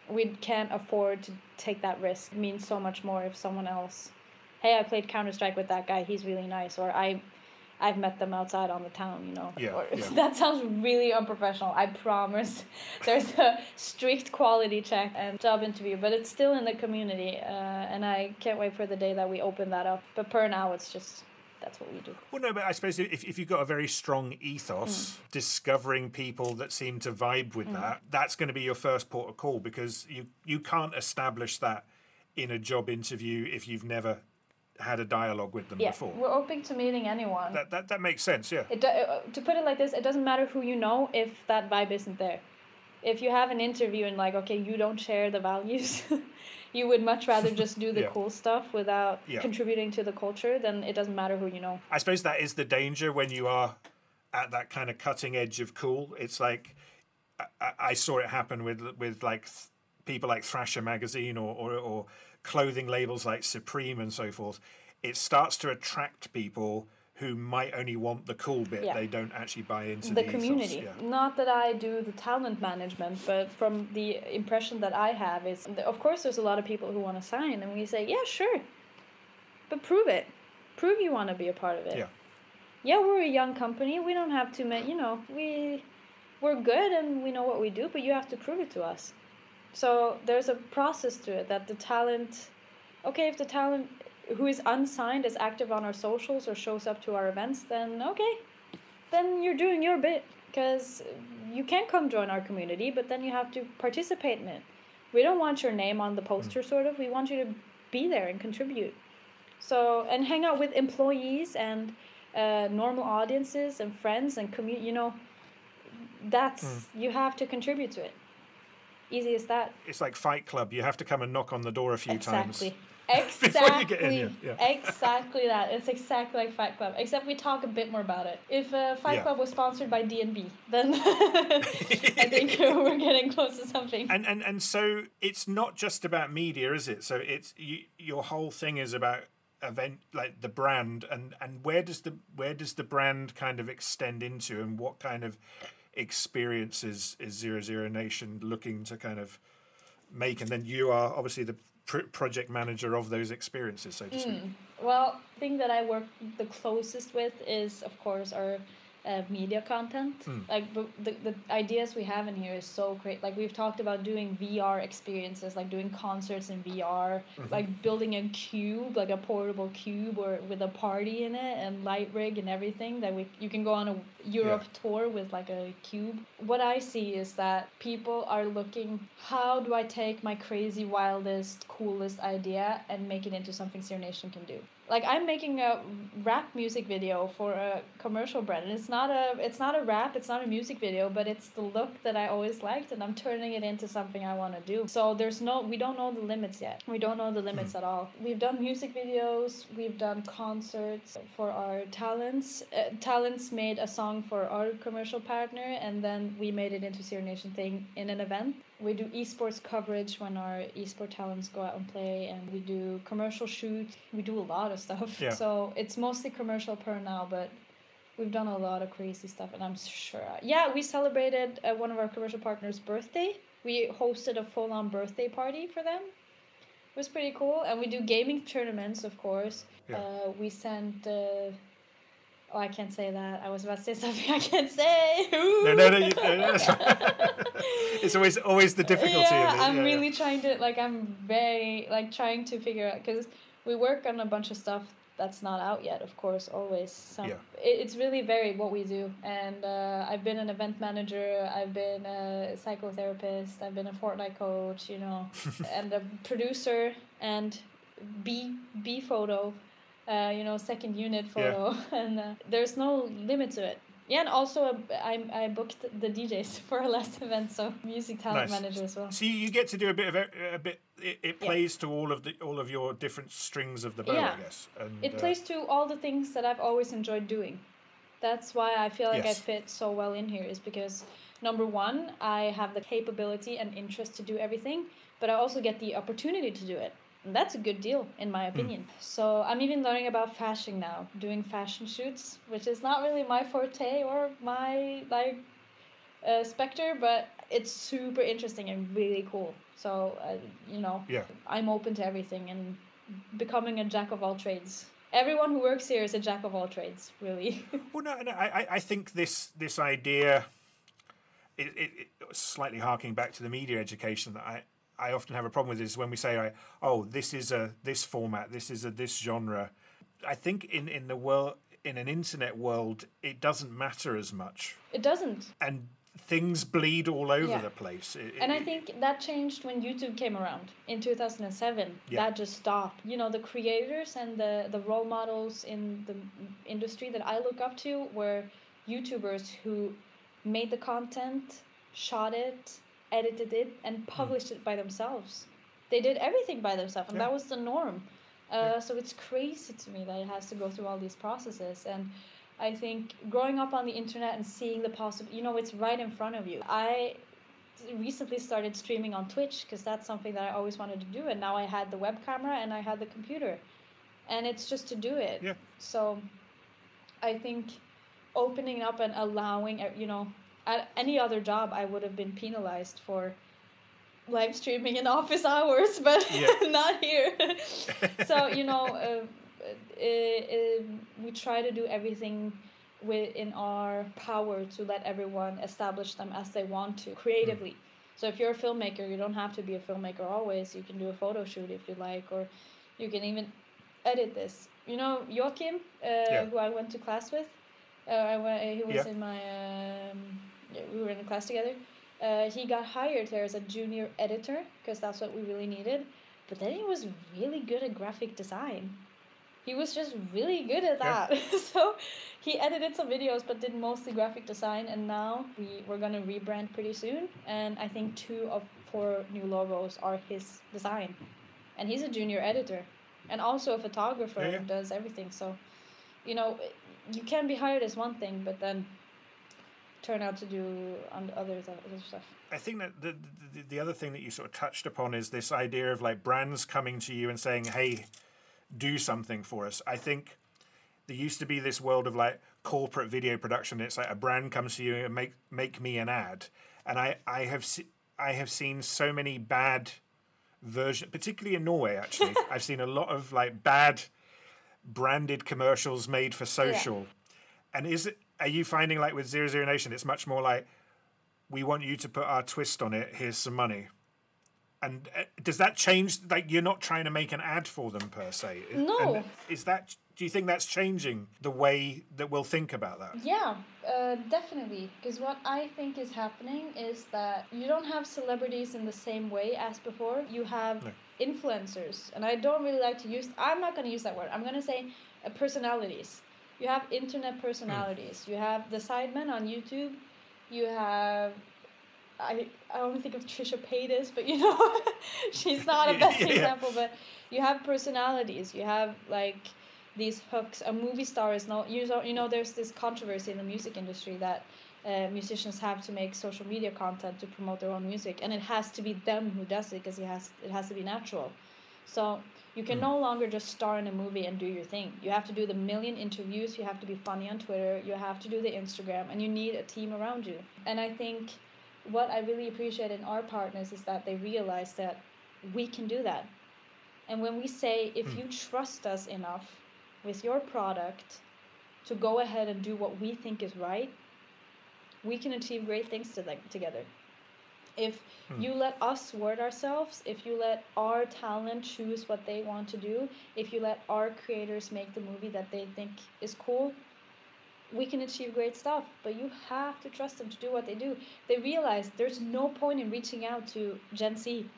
we can't afford to take that risk. It means so much more if someone else hey, I played Counter Strike with that guy, he's really nice or I I've met them outside on the town, you know. Yeah, Or- yeah. that sounds really unprofessional. I promise. There's a strict quality check and job interview, but it's still in the community, uh, and I can't wait for the day that we open that up. But per now, it's just that's what we do. Well, no, but I suppose if, if you've got a very strong ethos, discovering people that seem to vibe with that, that's going to be your first port of call because you, you can't establish that in a job interview if you've never had a dialogue with them Yeah, before. we're open to meeting anyone. That, that, that makes sense, yeah. It do, to put it like this, it doesn't matter who you know if that vibe isn't there. If you have an interview and like, okay, you don't share the values, you would much rather just do the Yeah. cool stuff without Yeah. contributing to the culture. Then it doesn't matter who you know. I suppose that is the danger when you are at that kind of cutting edge of cool. It's like I, I- saw it happen with with like th- people like Thrasher magazine or, or or clothing labels like Supreme and so forth. It starts to attract people who might only want the cool bit. Yeah. They don't actually buy into the the, community. yeah. Not that I do the talent management, but from the impression that I have is, of course, there's a lot of people who want to sign, and we say, yeah, sure, but prove it. Prove you want to be a part of it. Yeah. Yeah, we're a young company. We don't have too many. you know, we we're good and we know what we do, but you have to prove it to us. So there's a process to it that the talent, okay, if the talent who is unsigned is active on our socials or shows up to our events, then okay, then you're doing your bit because you can come join our community, but then you have to participate in it. We don't want your name on the poster, sort of. We want you to be there and contribute. So and hang out with employees and uh, normal audiences and friends and commu You know, that's you have to contribute to it. Easy as that. It's like Fight Club. You have to come and knock on the door a few times. Exactly. Before you get in, Exactly. yeah. Exactly that. It's exactly like Fight Club, except we talk a bit more about it. If uh, Fight Yeah. Club was sponsored by DNB, then I think we're getting close to something. And and and so it's not just about media, is it? So it's you, your whole thing is about event like the brand and and where does the where does the brand kind of extend into and what kind of experiences is Zero Zero Nation looking to kind of make and then you are obviously the pr- project manager of those experiences so to speak. Hmm. Well, the thing that I work the closest with is, of course, our uh, media content. Like the, the ideas we have in here is so great. Like we've talked about doing VR experiences, like doing concerts in VR, like building a cube, like a portable cube, or with a party in it and light rig and everything. That we you can go on a Europe tour with like a cube. What I see is that people are looking. How do I take my crazy, wildest, coolest idea and make it into something Zero Nation can do? Like I'm making a rap music video for a commercial brand. And it's not a it's not a rap, it's not a music video, but it's the look that I always liked and I'm turning it into something I want to do. So there's no we don't know the limits yet. We don't know the limits at all. We've done music videos, we've done concerts for our talents. Uh, talents made a song for our commercial partner and then we made it into Zero Nation thing in an event. We do esports coverage when our esports talents go out and play, and we do commercial shoots. We do a lot of stuff. Yeah. So it's mostly commercial per now, but we've done a lot of crazy stuff, and I'm sure. Yeah, we celebrated uh, one of our commercial partners' birthday. We hosted a full-on birthday party for them. It was pretty cool, and we do gaming tournaments, of course. Yeah. Uh, we sent. Uh, oh, I can't say that. I was about to say something I can't say. No, no, no. You, no, it's always always the difficulty. yeah. I'm yeah, yeah. really trying to like I'm very like trying to figure out because we work on a bunch of stuff that's not out yet. Of course, always. So Yeah. it, it's really varied what we do, and uh, I've been an event manager. I've been a psychotherapist. I've been a Fortnite coach. You know, and a producer and B B photo. Uh, you know, second unit photo, and uh, there's no limit to it. Yeah, and also uh, I I booked the DJs for our last event, so music talent Nice. manager as well. So you get to do a bit of a, a bit. It, it Yeah. plays to all of the all of your different strings of the bow, Yeah. I guess. And, It uh, plays to all the things that I've always enjoyed doing. That's why I feel like Yes. I fit so well in here is because number one, I have the capability and interest to do everything, but I also get the opportunity to do it. That's a good deal in my opinion. So I'm even learning about fashion now, doing fashion shoots, which is not really my forte or my like uh, specter, but it's super interesting and really cool. So uh, you know, Yeah. I'm open to everything and becoming a jack of all trades everyone who works here is a jack of all trades, really. well, no, no I, I think this this idea, it, it, it, slightly harking back to the media education that I, I often have a problem with is when we say, I, oh, this is a this format, this is a this genre. I think in, in the world in an internet world, it doesn't matter as much. It doesn't. And things bleed all over yeah. the place. It, and I think that changed when YouTube came around in 2007. Yeah. That just stopped. You know, the creators and the, the role models in the industry that I look up to were YouTubers who made the content, shot it, edited it, and hmm. published mm. it by themselves. They did everything by themselves, and yeah. that was the norm. Uh, so it's crazy to me that it has to go through all these processes. And I think growing up on the internet and seeing the possible, you know, it's right in front of you. I recently started streaming on Twitch because that's something that I always wanted to do, and now I had the web camera and I had the computer, and it's just to do it. Yeah. So, I think opening up and allowing, uh, you know, at any other job I would have been penalized for live streaming in office hours, but yeah. not here. so you know, uh, it, it, we try to do everything within our power to let everyone establish them as they want to creatively. Mm. So if you're a filmmaker, you don't have to be a filmmaker always. You can do a photo shoot if you like, or you can even edit this. You know, Joachim, uh, yeah. who I went to class with, uh, I went, he was yeah. in my, um, we were in a class together. Uh, he got hired there as a junior editor because that's what we really needed. But then he was really good at graphic design. He was just really good at that. Yeah. so he edited some videos but did mostly graphic design and now we, we're gonna rebrand pretty soon and I think two of four new logos are his design. And he's a junior editor and also a photographer yeah, yeah. does everything. So, you know, you can be hired as one thing, but then turn out to do on other other stuff. I think that the, the the other thing that you sort of touched upon is this idea of like brands coming to you and saying, "Hey, do something for us." I think there used to be this world of like corporate video production. It's like a brand comes to you and make make me an ad, and I I have se- I have seen so many bad version, particularly in Norway. Actually, I've seen a lot of like bad branded commercials made for social. Yeah. And is it are you finding like with Zero Zero Nation, it's much more like we want you to put our twist on it. Here's some money. And uh, does that change? Like you're not trying to make an ad for them per se. No. And is that? Do you think that's changing the way that we'll think about that? Yeah, uh, definitely. Because what I think is happening is that you don't have celebrities in the same way as before. You have no. influencers, and I don't really like to use. I'm not going to use that word. I'm going to say uh, personalities you have internet personalities. You have the Sidemen on YouTube. You have I I only think of Trisha Paytas, but you know, she's not a best yeah. example. But you have personalities. You have like these hooks. A movie star is not you know you know there's this controversy in the music industry that uh, musicians have to make social media content to promote their own music, and it has to be them who does it because it has it has to be natural. So you can mm. no longer just star in a movie and do your thing. You have to do the million interviews, you have to be funny on Twitter, you have to do the Instagram, and you need a team around you. And I think what I really appreciate in our partners is that they realize that we can do that. And when we say, if mm. you trust us enough with your product to go ahead and do what we think is right, we can achieve great things to together. If hmm. you let us word ourselves, if you let our talent choose what they want to do, if you let our creators make the movie that they think is cool, we can achieve great stuff. But you have to trust them to do what they do. They realize there's no point in reaching out to Gen Z.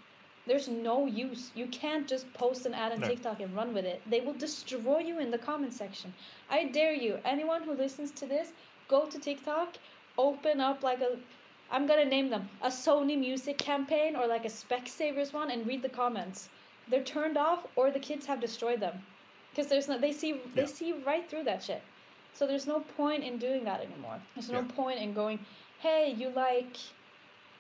There's no use. You can't just post an ad on no. TikTok and run with it. They will destroy you in the comment section. I dare you, anyone who listens to this, go to TikTok, open up like a I'm gonna name them a Sony Music campaign or like a Specsavers one, and read the comments. They're turned off, or the kids have destroyed them, because there's no they see they yeah. see right through that shit. So there's no point in doing that anymore. There's no yeah. point in going, hey, you like,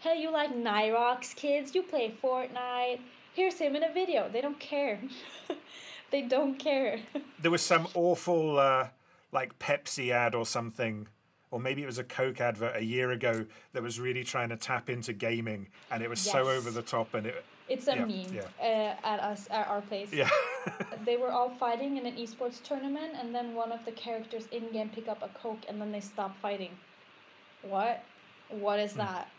hey, you like Nyhrox kids? You play Fortnite. Here's him in a video. They don't care. they don't care. there was some awful uh, like Pepsi ad or something or maybe it was a Coke advert a year ago that was really trying to tap into gaming, and it was yes. so over the top, and it. It's a yeah, meme yeah. Uh, at us at our place. Yeah. they were all fighting in an esports tournament, and then one of the characters in game pick up a coke, and then they stop fighting. What? What is that?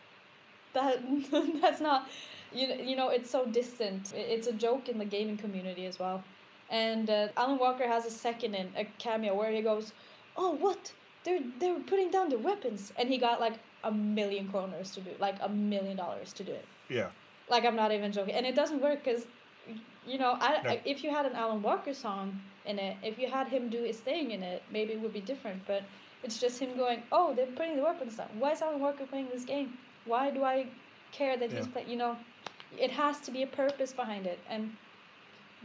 That that's not. You, you know it's so distant. It's a joke in the gaming community as well. And uh, Alan Walker has a second in a cameo where he goes, "Oh, what? They're they're putting down their weapons," and he got like a million kroners to do, like a million dollars to do it. Yeah. Like I'm not even joking, and it doesn't work because, you know, I, No. I if you had an Alan Walker song in it, if you had him do his thing in it, maybe it would be different. But it's just him going, "Oh, they're putting the weapons down. Why is Alan Walker playing this game? Why do I care that he's playing?" You know, it has to be a purpose behind it, and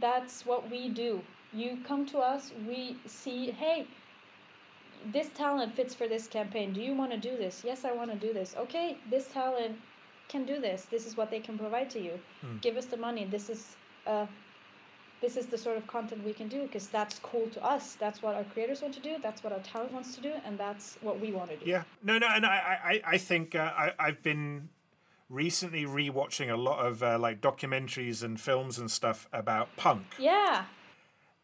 that's what we do. You come to us, we see, hey, this talent fits for this campaign. Do you want to do this? Yes, I want to do this. Okay, this talent can do this. This is what they can provide to you. Hmm. Give us the money. This is uh this is the sort of content we can do because that's cool to us. That's what our creators want to do. That's what our talent wants to do, and that's what we want to do. Yeah. No, no, and I, I, I think uh, I, I've been recently rewatching a lot of uh, like documentaries and films and stuff about punk. Yeah.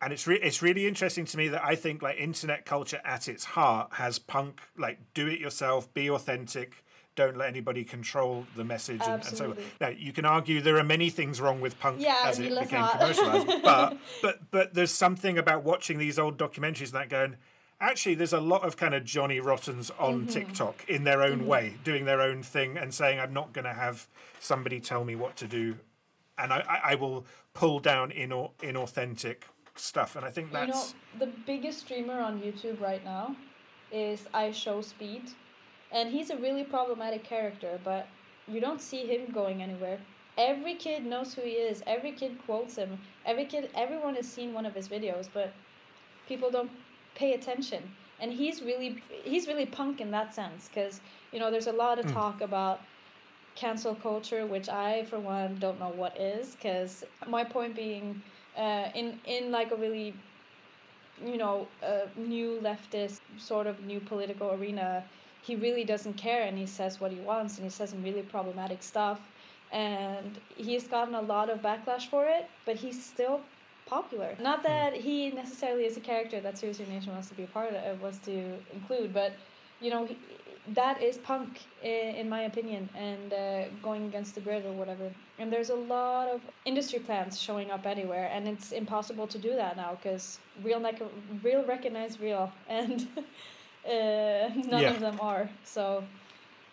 And it's re- it's really interesting to me that I think like internet culture at its heart has punk like do it yourself, be authentic, don't let anybody control the message, and, and so on. Now you can argue there are many things wrong with punk Yeah, as it became not. commercialized, but but but there's something about watching these old documentaries and that going. Actually, there's a lot of kind of Johnny Rottens on Mm-hmm. TikTok in their own way, doing their own thing and saying, "I'm not going to have somebody tell me what to do, and I, I, I will pull down inau- inauthentic stuff." And I think that's You know, the biggest streamer on YouTube right now is IShowSpeed, and he's a really problematic character, but you don't see him going anywhere. Every kid knows who he is. Every kid quotes him. Every kid, everyone has seen one of his videos, but people don't pay attention. And he's really, he's really punk in that sense, because you know, there's a lot of hmm. talk about cancel culture, which I, for one, don't know what is. Because my point being, uh, in in like a really, you know, uh, new leftist sort of new political arena, he really doesn't care, and he says what he wants, and he says some really problematic stuff, and he's gotten a lot of backlash for it, but he's still popular. Not that he necessarily is a character that Serious Nation wants to be a part of, wants to include, but you know, he, that is punk in, in my opinion, and uh, going against the grid or whatever. And there's a lot of industry plans showing up anywhere, and it's impossible to do that now because real, nec- real recognize real, and uh, none Yeah. of them are. So.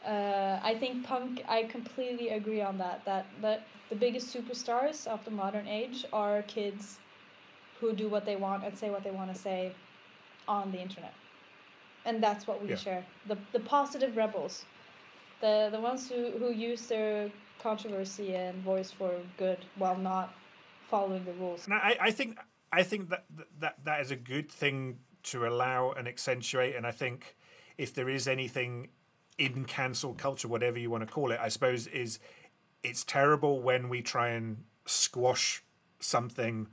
Uh, I think punk. I completely agree on that. That that the biggest superstars of the modern age are kids who do what they want and say what they want to say on the internet, and that's what we Yeah. share. the The positive rebels, the the ones who who use their controversy and voice for good while not following the rules. And I, I think I think that, that that is a good thing to allow and accentuate. And I think if there is anything in cancel culture, whatever you want to call it, I suppose is it's terrible when we try and squash something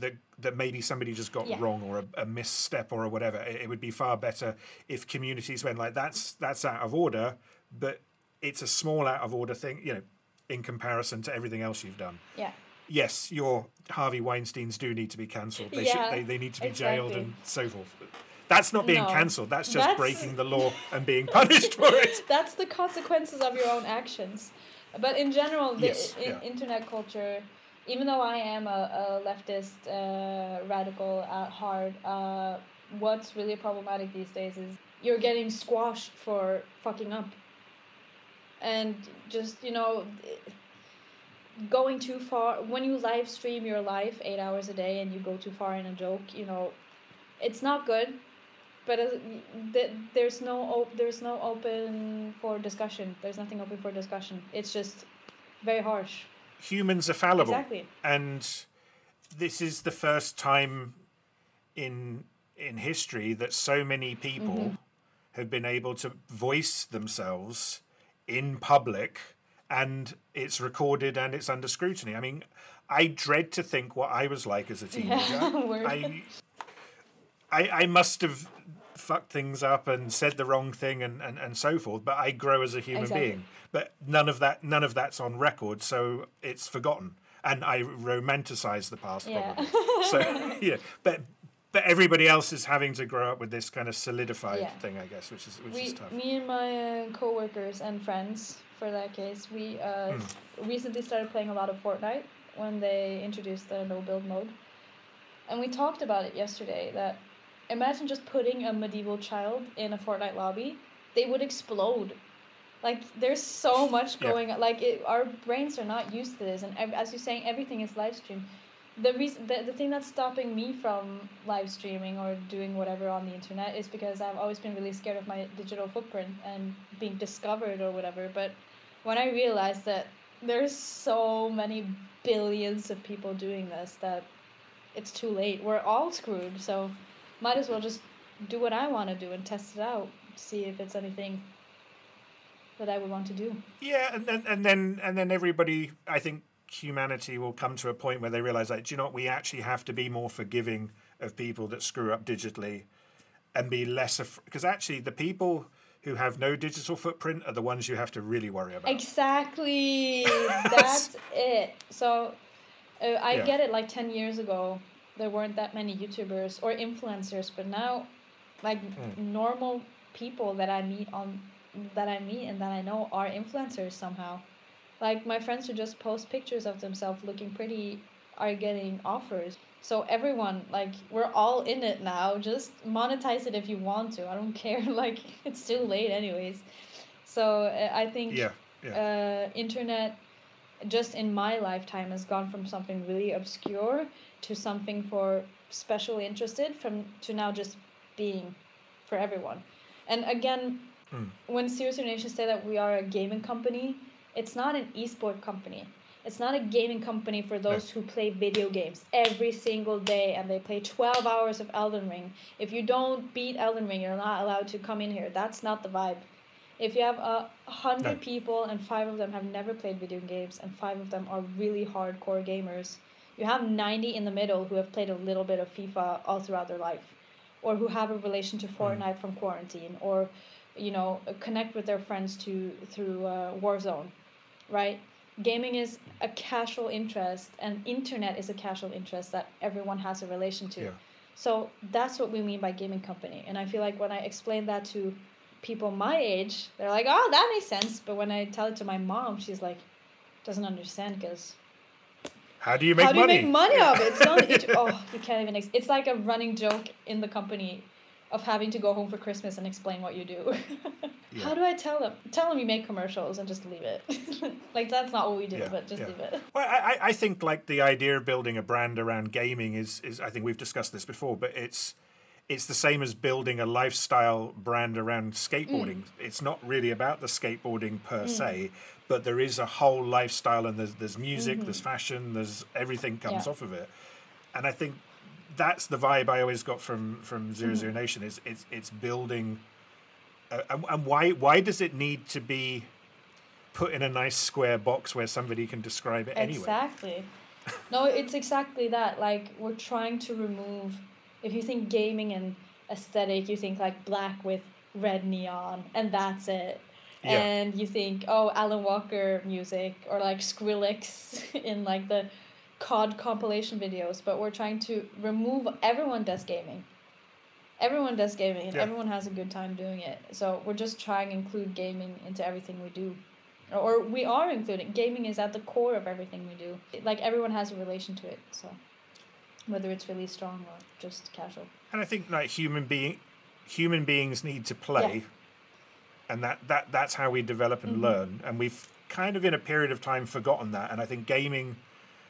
that that maybe somebody just got Yeah. wrong or a, a misstep or whatever. It, it would be far better if communities went like that's that's out of order, but it's a small out of order thing, you know, in comparison to everything else you've done Yeah. yes, your Harvey Weinsteins do need to be cancelled. They Yeah, should they, they need to be jailed and so forth. That's not being No. cancelled. That's just That's- breaking the law and being punished for it. That's the consequences of your own actions. But in general, the Yes, yeah. internet culture, even though I am a, a leftist uh, radical at heart, uh, what's really problematic these days is you're getting squashed for fucking up. And just, you know, going too far, when you live stream your life eight hours a day and you go too far in a joke, you know, it's not good but uh, there's no op- there's no open for discussion. There's nothing open for discussion. It's just very harsh Humans are fallible. exactly And this is the first time in in history that so many people Mm-hmm. have been able to voice themselves in public and it's recorded and it's under scrutiny. I mean, I dread to think what I was like as a teenager. Word. I, I I must have fucked things up and said the wrong thing and, and, and so forth, but I grow as a human Exactly. being. But none of that none of that's on record, so it's forgotten. and I romanticize the past Yeah. probably. So yeah, but but everybody else is having to grow up with this kind of solidified Yeah. thing, I guess, which is which we, is tough. me and my uh, coworkers and friends, for that case, we uh, Hmm. recently started playing a lot of Fortnite when they introduced the no build mode, and we talked about it yesterday. That imagine just putting a medieval child in a Fortnite lobby, they would explode. Like there's so much Yeah. going on. Like it, our brains are not used to this, and ev- as you're saying, everything is live stream. The reason, the, the thing that's stopping me from live streaming or doing whatever on the internet is because I've always been really scared of my digital footprint and being discovered or whatever. But when I realized that there's so many billions of people doing this that it's too late. We're all screwed. So might as well just do what I want to do and test it out, see if it's anything that I would want to do. Yeah, and then and then and then everybody, I think humanity will come to a point where they realize like, do you know what? We actually have to be more forgiving of people that screw up digitally, and be less because actually the people who have no digital footprint are the ones you have to really worry about. Exactly. That's it. So uh, I Yeah. get it. Like 10 years ago, there weren't that many YouTubers or influencers, but now, like normal people that I meet on that I meet and that I know are influencers somehow. Like my friends who just post pictures of themselves looking pretty are getting offers. So everyone, like we're all in it now. Just monetize it if you want to. I don't care. Like it's too late anyways. So uh, I think Yeah, yeah. uh, internet just in my lifetime has gone from something really obscure to something for specially interested from to now just being for everyone and again hmm. when Serious Nation say that we are a gaming company it's not an esport company it's not a gaming company for those who play video games every single day and they play 12 hours of Elden Ring. If you don't beat Elden Ring, you're not allowed to come in here. That's not the vibe. If you have a hundred No. people and five of them have never played video games and five of them are really hardcore gamers, you have 90 in the middle who have played a little bit of FIFA all throughout their life or who have a relation to Fortnite from quarantine or you know connect with their friends to through uh, Warzone, right? Gaming is a casual interest and internet is a casual interest that everyone has a relation to. Yeah. So that's what we mean by gaming company. And I feel like when I explain that to people my age, they're like, "Oh, that makes sense." But when I tell it to my mom, she's like, doesn't understand because How do you make money? how do you money? make money of it? It's not, it, oh, you can't even. Ex- it's like a running joke in the company of having to go home for Christmas and explain what you do. Yeah. How do I tell them? Tell them you make commercials and just leave it. like that's not what we do, Yeah, but just yeah. leave it. Well, I, I- I think like the idea of building a brand around gaming is is I think we've discussed this before, but it's it's the same as building a lifestyle brand around skateboarding. Mm. It's not really about the skateboarding per mm. se, but there is a whole lifestyle and there's there's music, there's mm-hmm. fashion, there's everything comes Yeah. off of it. And I think that's the vibe I always got from from Zero Zero mm. Nation is it's it's building uh, and, and why why does it need to be put in a nice square box where somebody can describe it anyway? Exactly. No, it's exactly that. Like we're trying to remove. If you think gaming and aesthetic, you think like black with red neon, and that's it. Yeah. And you think, oh, Alan Walker music or like Skrillex in like the COD compilation videos, but we're trying to remove. Everyone does gaming. Everyone does gaming, and Yeah. everyone has a good time doing it. So we're just trying to include gaming into everything we do or we are including gaming is at the core of everything we do like everyone has a relation to it so whether it's really strong or just casual And I think like human being human beings need to play. And that, that that's how we develop Mm-hmm. and learn. And we've kind of in a period of time forgotten that. And I think gaming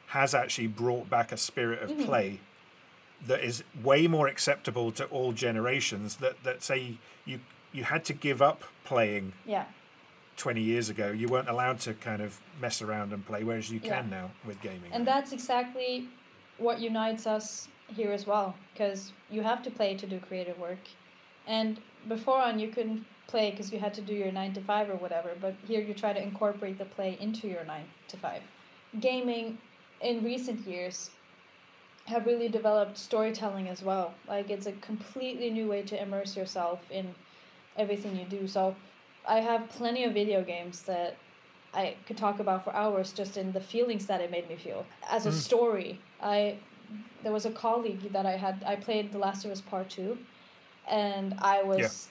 has actually brought back a spirit Mm-hmm. of play that is way more acceptable to all generations that, that say you you had to give up playing yeah 20 years ago. You weren't allowed to kind of mess around and play, whereas you can Yeah. now with gaming. and that's exactly what unites us here as well because you have to play to do creative work. And before on you couldn't play because you had to do your 9 to 5 or whatever but here you try to incorporate the play into your 9 to 5 gaming in recent years have really developed storytelling as well. Like it's a completely new way to immerse yourself in everything you do. So i have plenty of video games that I could talk about for hours just in the feelings that it made me feel. As a mm. story, I there was a colleague that I had I played The Last of Us Part 2 and I was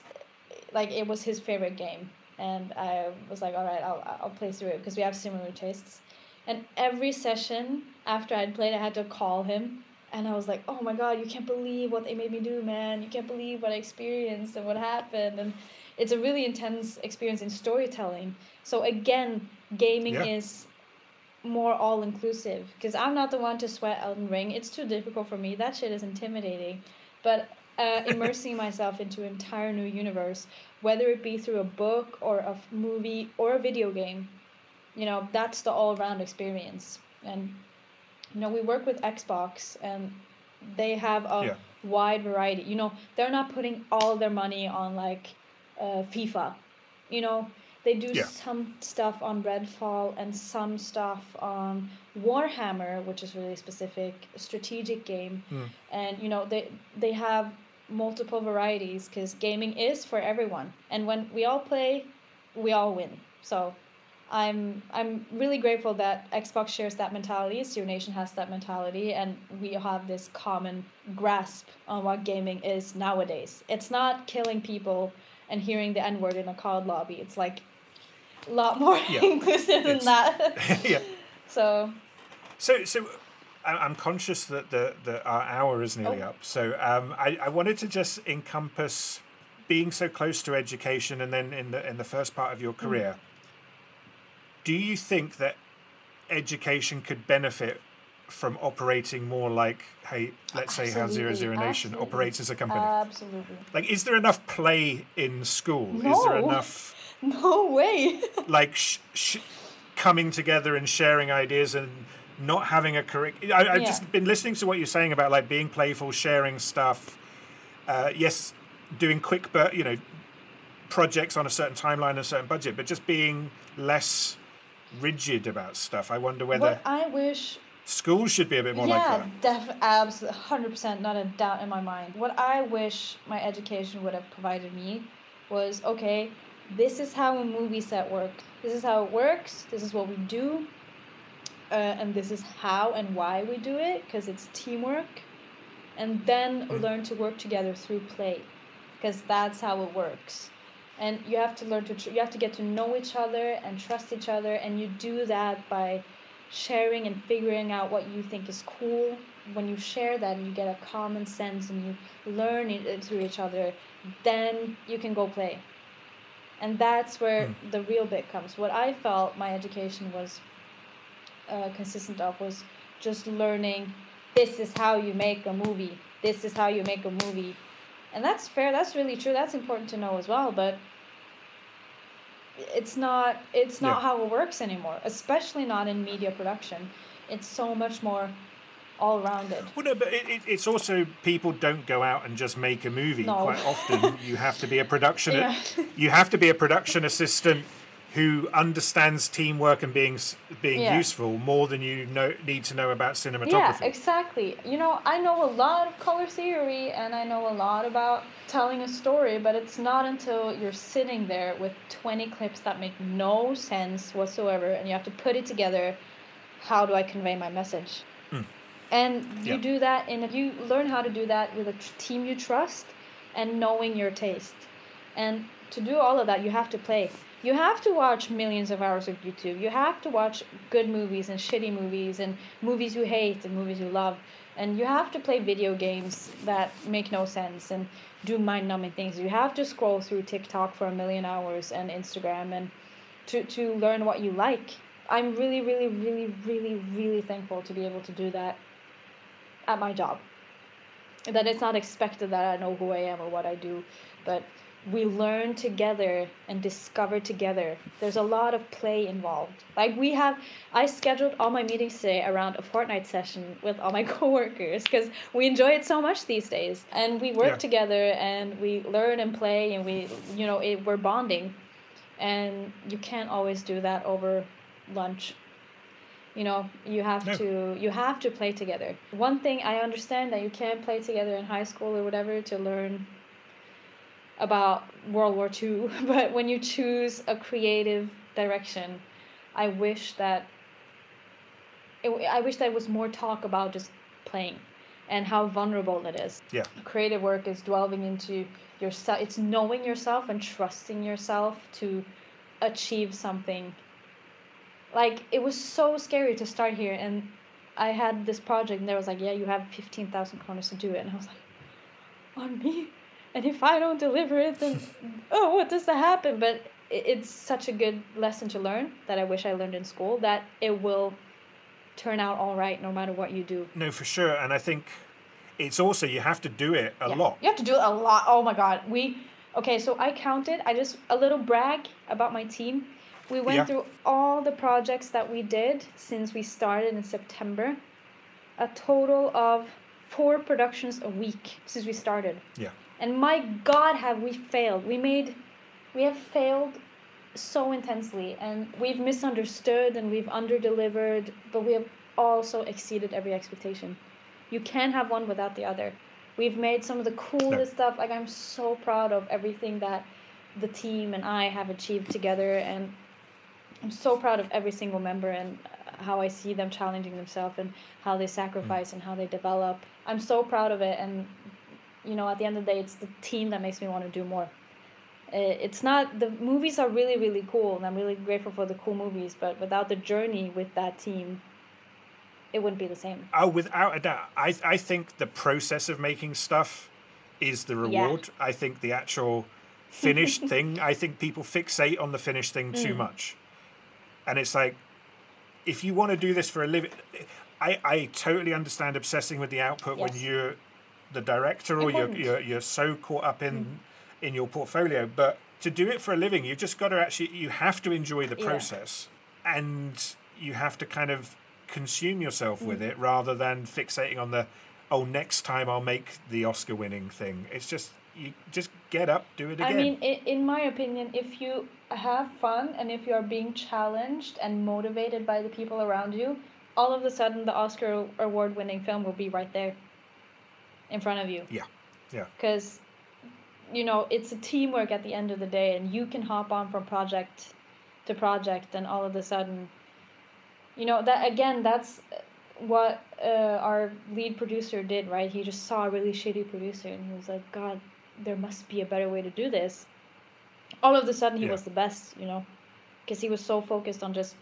yeah. like it was his favorite game and I was like all right I'll I'll play through it because we have similar tastes. And every session after I'd played I had to call him and I was like, "Oh my god, you can't believe what they made me do, man. You can't believe what I experienced and what happened." And it's a really intense experience in storytelling. So again, gaming yeah. is more all inclusive because I'm not the one to sweat Elden Ring. It's too difficult for me. That shit is intimidating. But uh, immersing myself into an entire new universe, whether it be through a book or a movie or a video game, you know, that's the all around experience. And, you know, we work with Xbox and they have a yeah. wide variety. You know, they're not putting all their money on like uh, FIFA. You know, they do yeah. some stuff on Redfall and some stuff on Warhammer, which is really specific strategic game. Mm. And you know they they have multiple varieties because gaming is for everyone. And when we all play, we all win. So I'm I'm really grateful that Xbox shares that mentality, Zero Nation has that mentality, and we have this common grasp on what gaming is nowadays. It's not killing people and hearing the N word in a COD lobby. It's like a lot more yeah. inclusive than that. yeah. So. So so. I'm conscious that the, the our hour is nearly oh. up, so um, I, I wanted to just encompass being so close to education, and then in the in the first part of your mm. career. Mm. Do you think that education could benefit from operating more like, hey, let's Absolutely. say how Zero Zero Nation Absolutely. operates as a company? Absolutely. Like, is there enough play in school? No. Is there enough? No way. like sh- sh- coming together and sharing ideas and not having a curriculum. I've yeah. just been listening to what you're saying about like being playful, sharing stuff. Uh, yes, doing quick, but you know, projects on a certain timeline and a certain budget, but just being less rigid about stuff. I wonder whether. What I wish. Schools should be a bit more yeah, like that. Yeah, absolutely, hundred percent, not a doubt in my mind. What I wish my education would have provided me was okay this is how a movie set works. This is how it works. This is what we do. Uh, and this is how and why we do it because it's teamwork. And then mm. learn to work together through play because that's how it works. And you have to learn to tr- you have to get to know each other and trust each other and you do that by sharing and figuring out what you think is cool. When you share that and you get a common sense and you learn it through each other, then you can go play. And that's where mm. the real bit comes. What i felt my education was uh, consistent of was just learning this is how you make a movie. This is how you make a movie. And that's fair. That's really true. That's important to know as well. But it's not it's not yeah. how it works anymore especially not in media production it's so much more all rounded. Well, no, but it, it, it's also people don't go out and just make a movie. No. Quite often, you have to be a production. yeah. You have to be a production assistant who understands teamwork and being being yeah. useful more than you know need to know about cinematography. Yeah, exactly. You know, I know a lot of color theory and I know a lot about telling a story, but it's not until you're sitting there with 20 clips that make no sense whatsoever and you have to put it together. How do I convey my message? Mm and you yep. do that and you learn how to do that with a team you trust and knowing your taste and to do all of that you have to play you have to watch millions of hours of youtube. You have to watch good movies and shitty movies and movies you hate and movies you love. And you have to play video games that make no sense and do mind-numbing things. You have to scroll through tiktok for a million hours and instagram and to, to learn what you like. I'm really really really really really thankful to be able to do that at my job. That it's not expected that I know who I am or what I do, but we learn together and discover together. There's a lot of play involved. Like we have, I scheduled all my meetings today around a Fortnite session with all my coworkers because we enjoy it so much these days, and we work yeah. together and we learn and play and we, you know, it, we're bonding, and you can't always do that over lunch you know you have no. to you have to play together one thing i understand that you can't play together in high school or whatever to learn about world war ii but when you choose a creative direction I wish that it, I wish there was more talk about just playing and how vulnerable it is. Yeah. Creative work is delving into yourself. It's knowing yourself and trusting yourself to achieve something. Like it was so scary to start here, and I had this project, and there was like, yeah, you have fifteen thousand kroners to do it, and I was like, on me, and if I don't deliver it, then oh, what does that happen? But it's such a good lesson to learn that I wish I learned in school that it will turn out all right no matter what you do. No, for sure. And I think it's also you have to do it a Yeah. lot. You have to do it a lot. Oh my god. We okay, so I counted, I just a little brag about my team. We went Yeah. through all the projects that we did since we started in September. A total of four productions a week since we started. Yeah. And my god have we failed. We made we have failed so intensely and we've misunderstood and we've underdelivered, but we have also exceeded every expectation. You can't have one without the other. We've made some of the coolest stuff. Like I'm so proud of everything that the team and I have achieved together and I'm so proud of every single member and how I see them challenging themselves and how they hmm. sacrifice and how they develop. I'm so proud of it and you know at the end of the day it's the team that makes me want to do more. Uh, It's not the movies are really really cool and I'm really grateful for the cool movies but without the journey with that team it wouldn't be the same. Oh, without a doubt. I I think the process of making stuff is the reward. I think the actual finished thing. I think people fixate on the finished thing too Mm. much, and it's like if you want to do this for a living. I, I totally understand obsessing with the output when you're the director or you're, you're you're so caught up in in your portfolio but to do it for a living you've just got to actually you have to enjoy the Yeah. process and you have to kind of consume yourself with Mm. it rather than fixating on the oh next time i'll make the oscar winning thing. It's just you just get up do it again. I mean, in, in my opinion, if you have fun and if you are being challenged and motivated by the people around you, all of a sudden the Oscar award winning film will be right there in front of you. Yeah. Yeah. Because, you know, it's a teamwork at the end of the day, and you can hop on from project to project, and all of a sudden, you know, that again, that's what uh, our lead producer did, right? He just saw a really shitty producer, and he was like, God, there must be a better way to do this. All of a sudden, he Yeah. was the best, you know, because he was so focused on just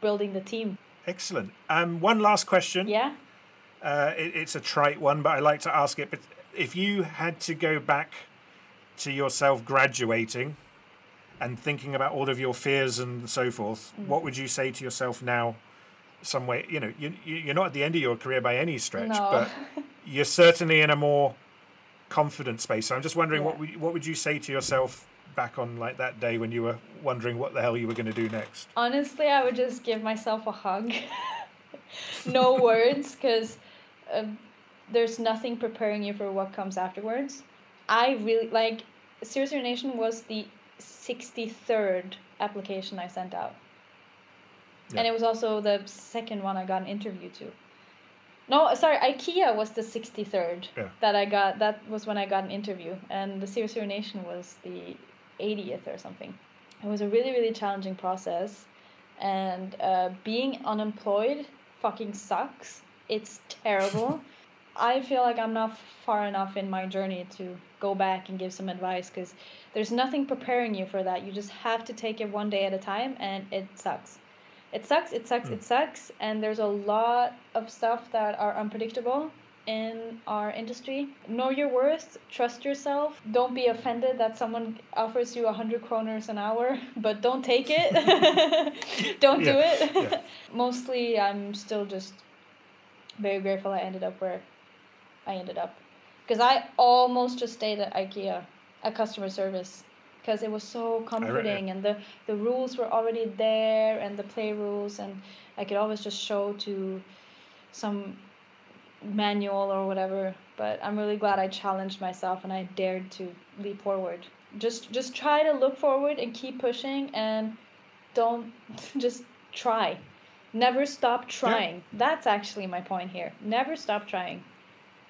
building the team. excellent um one last question Yeah. Uh, it, it's a trite one, but I like to ask it. But if you had to go back to yourself graduating and thinking about all of your fears and so forth, Mm. what would you say to yourself now? Some way, you know, you, you- you're not at the end of your career by any stretch, No. but you're certainly in a more confident space. So I'm just wondering, what would, what would you say to yourself back on like that day when you were wondering what the hell you were going to do next? Honestly, I would just give myself a hug. no words, because um, there's nothing preparing you for what comes afterwards. I really like Serious Nation was the 63rd application I sent out. And it was also the second one I got an interview to. No, sorry, IKEA was the 63rd Yeah. that I got. That was when I got an interview. And the Serious Nation was the 80th or something. It was a really, really challenging process. And uh, being unemployed fucking sucks. It's terrible. I feel like I'm not far enough in my journey to go back and give some advice because there's nothing preparing you for that. You just have to take it one day at a time, and it sucks. It sucks, it sucks, it hmm. sucks, and there's a lot of stuff that are unpredictable in our industry. Know your worth, trust yourself. Don't be offended that someone offers you a hundred kroners an hour, but don't take it. don't do it. yeah. Mostly, I'm still just very grateful I ended up where I ended up. Because I almost just stayed at IKEA, at customer service, because it was so comforting and the, the rules were already there and the play rules, and I could always just show to some manual or whatever. But I'm really glad I challenged myself and I dared to leap forward. Just just try to look forward and keep pushing and don't just try. Never stop trying. That's actually my point here. Never stop trying.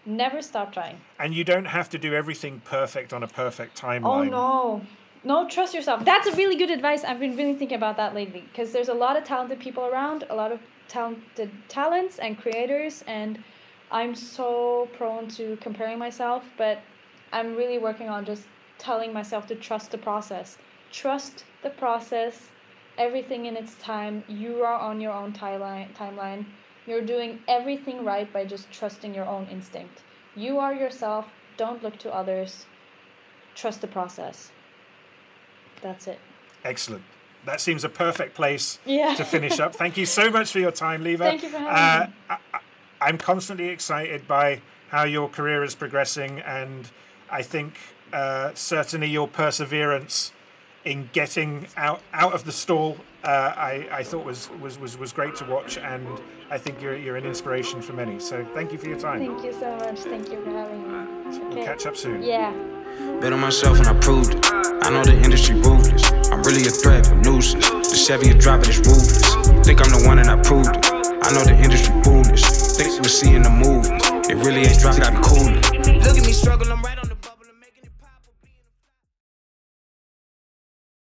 Never stop trying. And you don't have to do everything perfect on a perfect timeline. Oh no. no trust yourself that's a really good advice i've been really thinking about that lately because there's a lot of talented people around a lot of talented talents and creators and i'm so prone to comparing myself but i'm really working on just telling myself to trust the process trust the process everything in its time you are on your own timeline timeline you're doing everything right by just trusting your own instinct you are yourself don't look to others trust the process that's it. Excellent. That seems a perfect place yeah. to finish up. Thank you so much for your time, Liva. Thank you for having uh, me. I, am constantly excited by how your career is progressing, and I think uh, certainly your perseverance in getting out out of the stall, uh, I, I thought was, was, was, was great to watch, and I think you're, you're an inspiration for many. So thank you for your time. Thank you so much. Thank you for having me. Okay. We'll catch up soon. Yeah. Bet on myself and I proved it. I know the industry ruthless. I'm really a threat, a nuisance. The Chevy a drop it is ruthless. Think I'm the one and I proved it. I know the industry foolish. Think we see in the movies. It really ain't dropped, gotta cool. Look at me struggle, I'm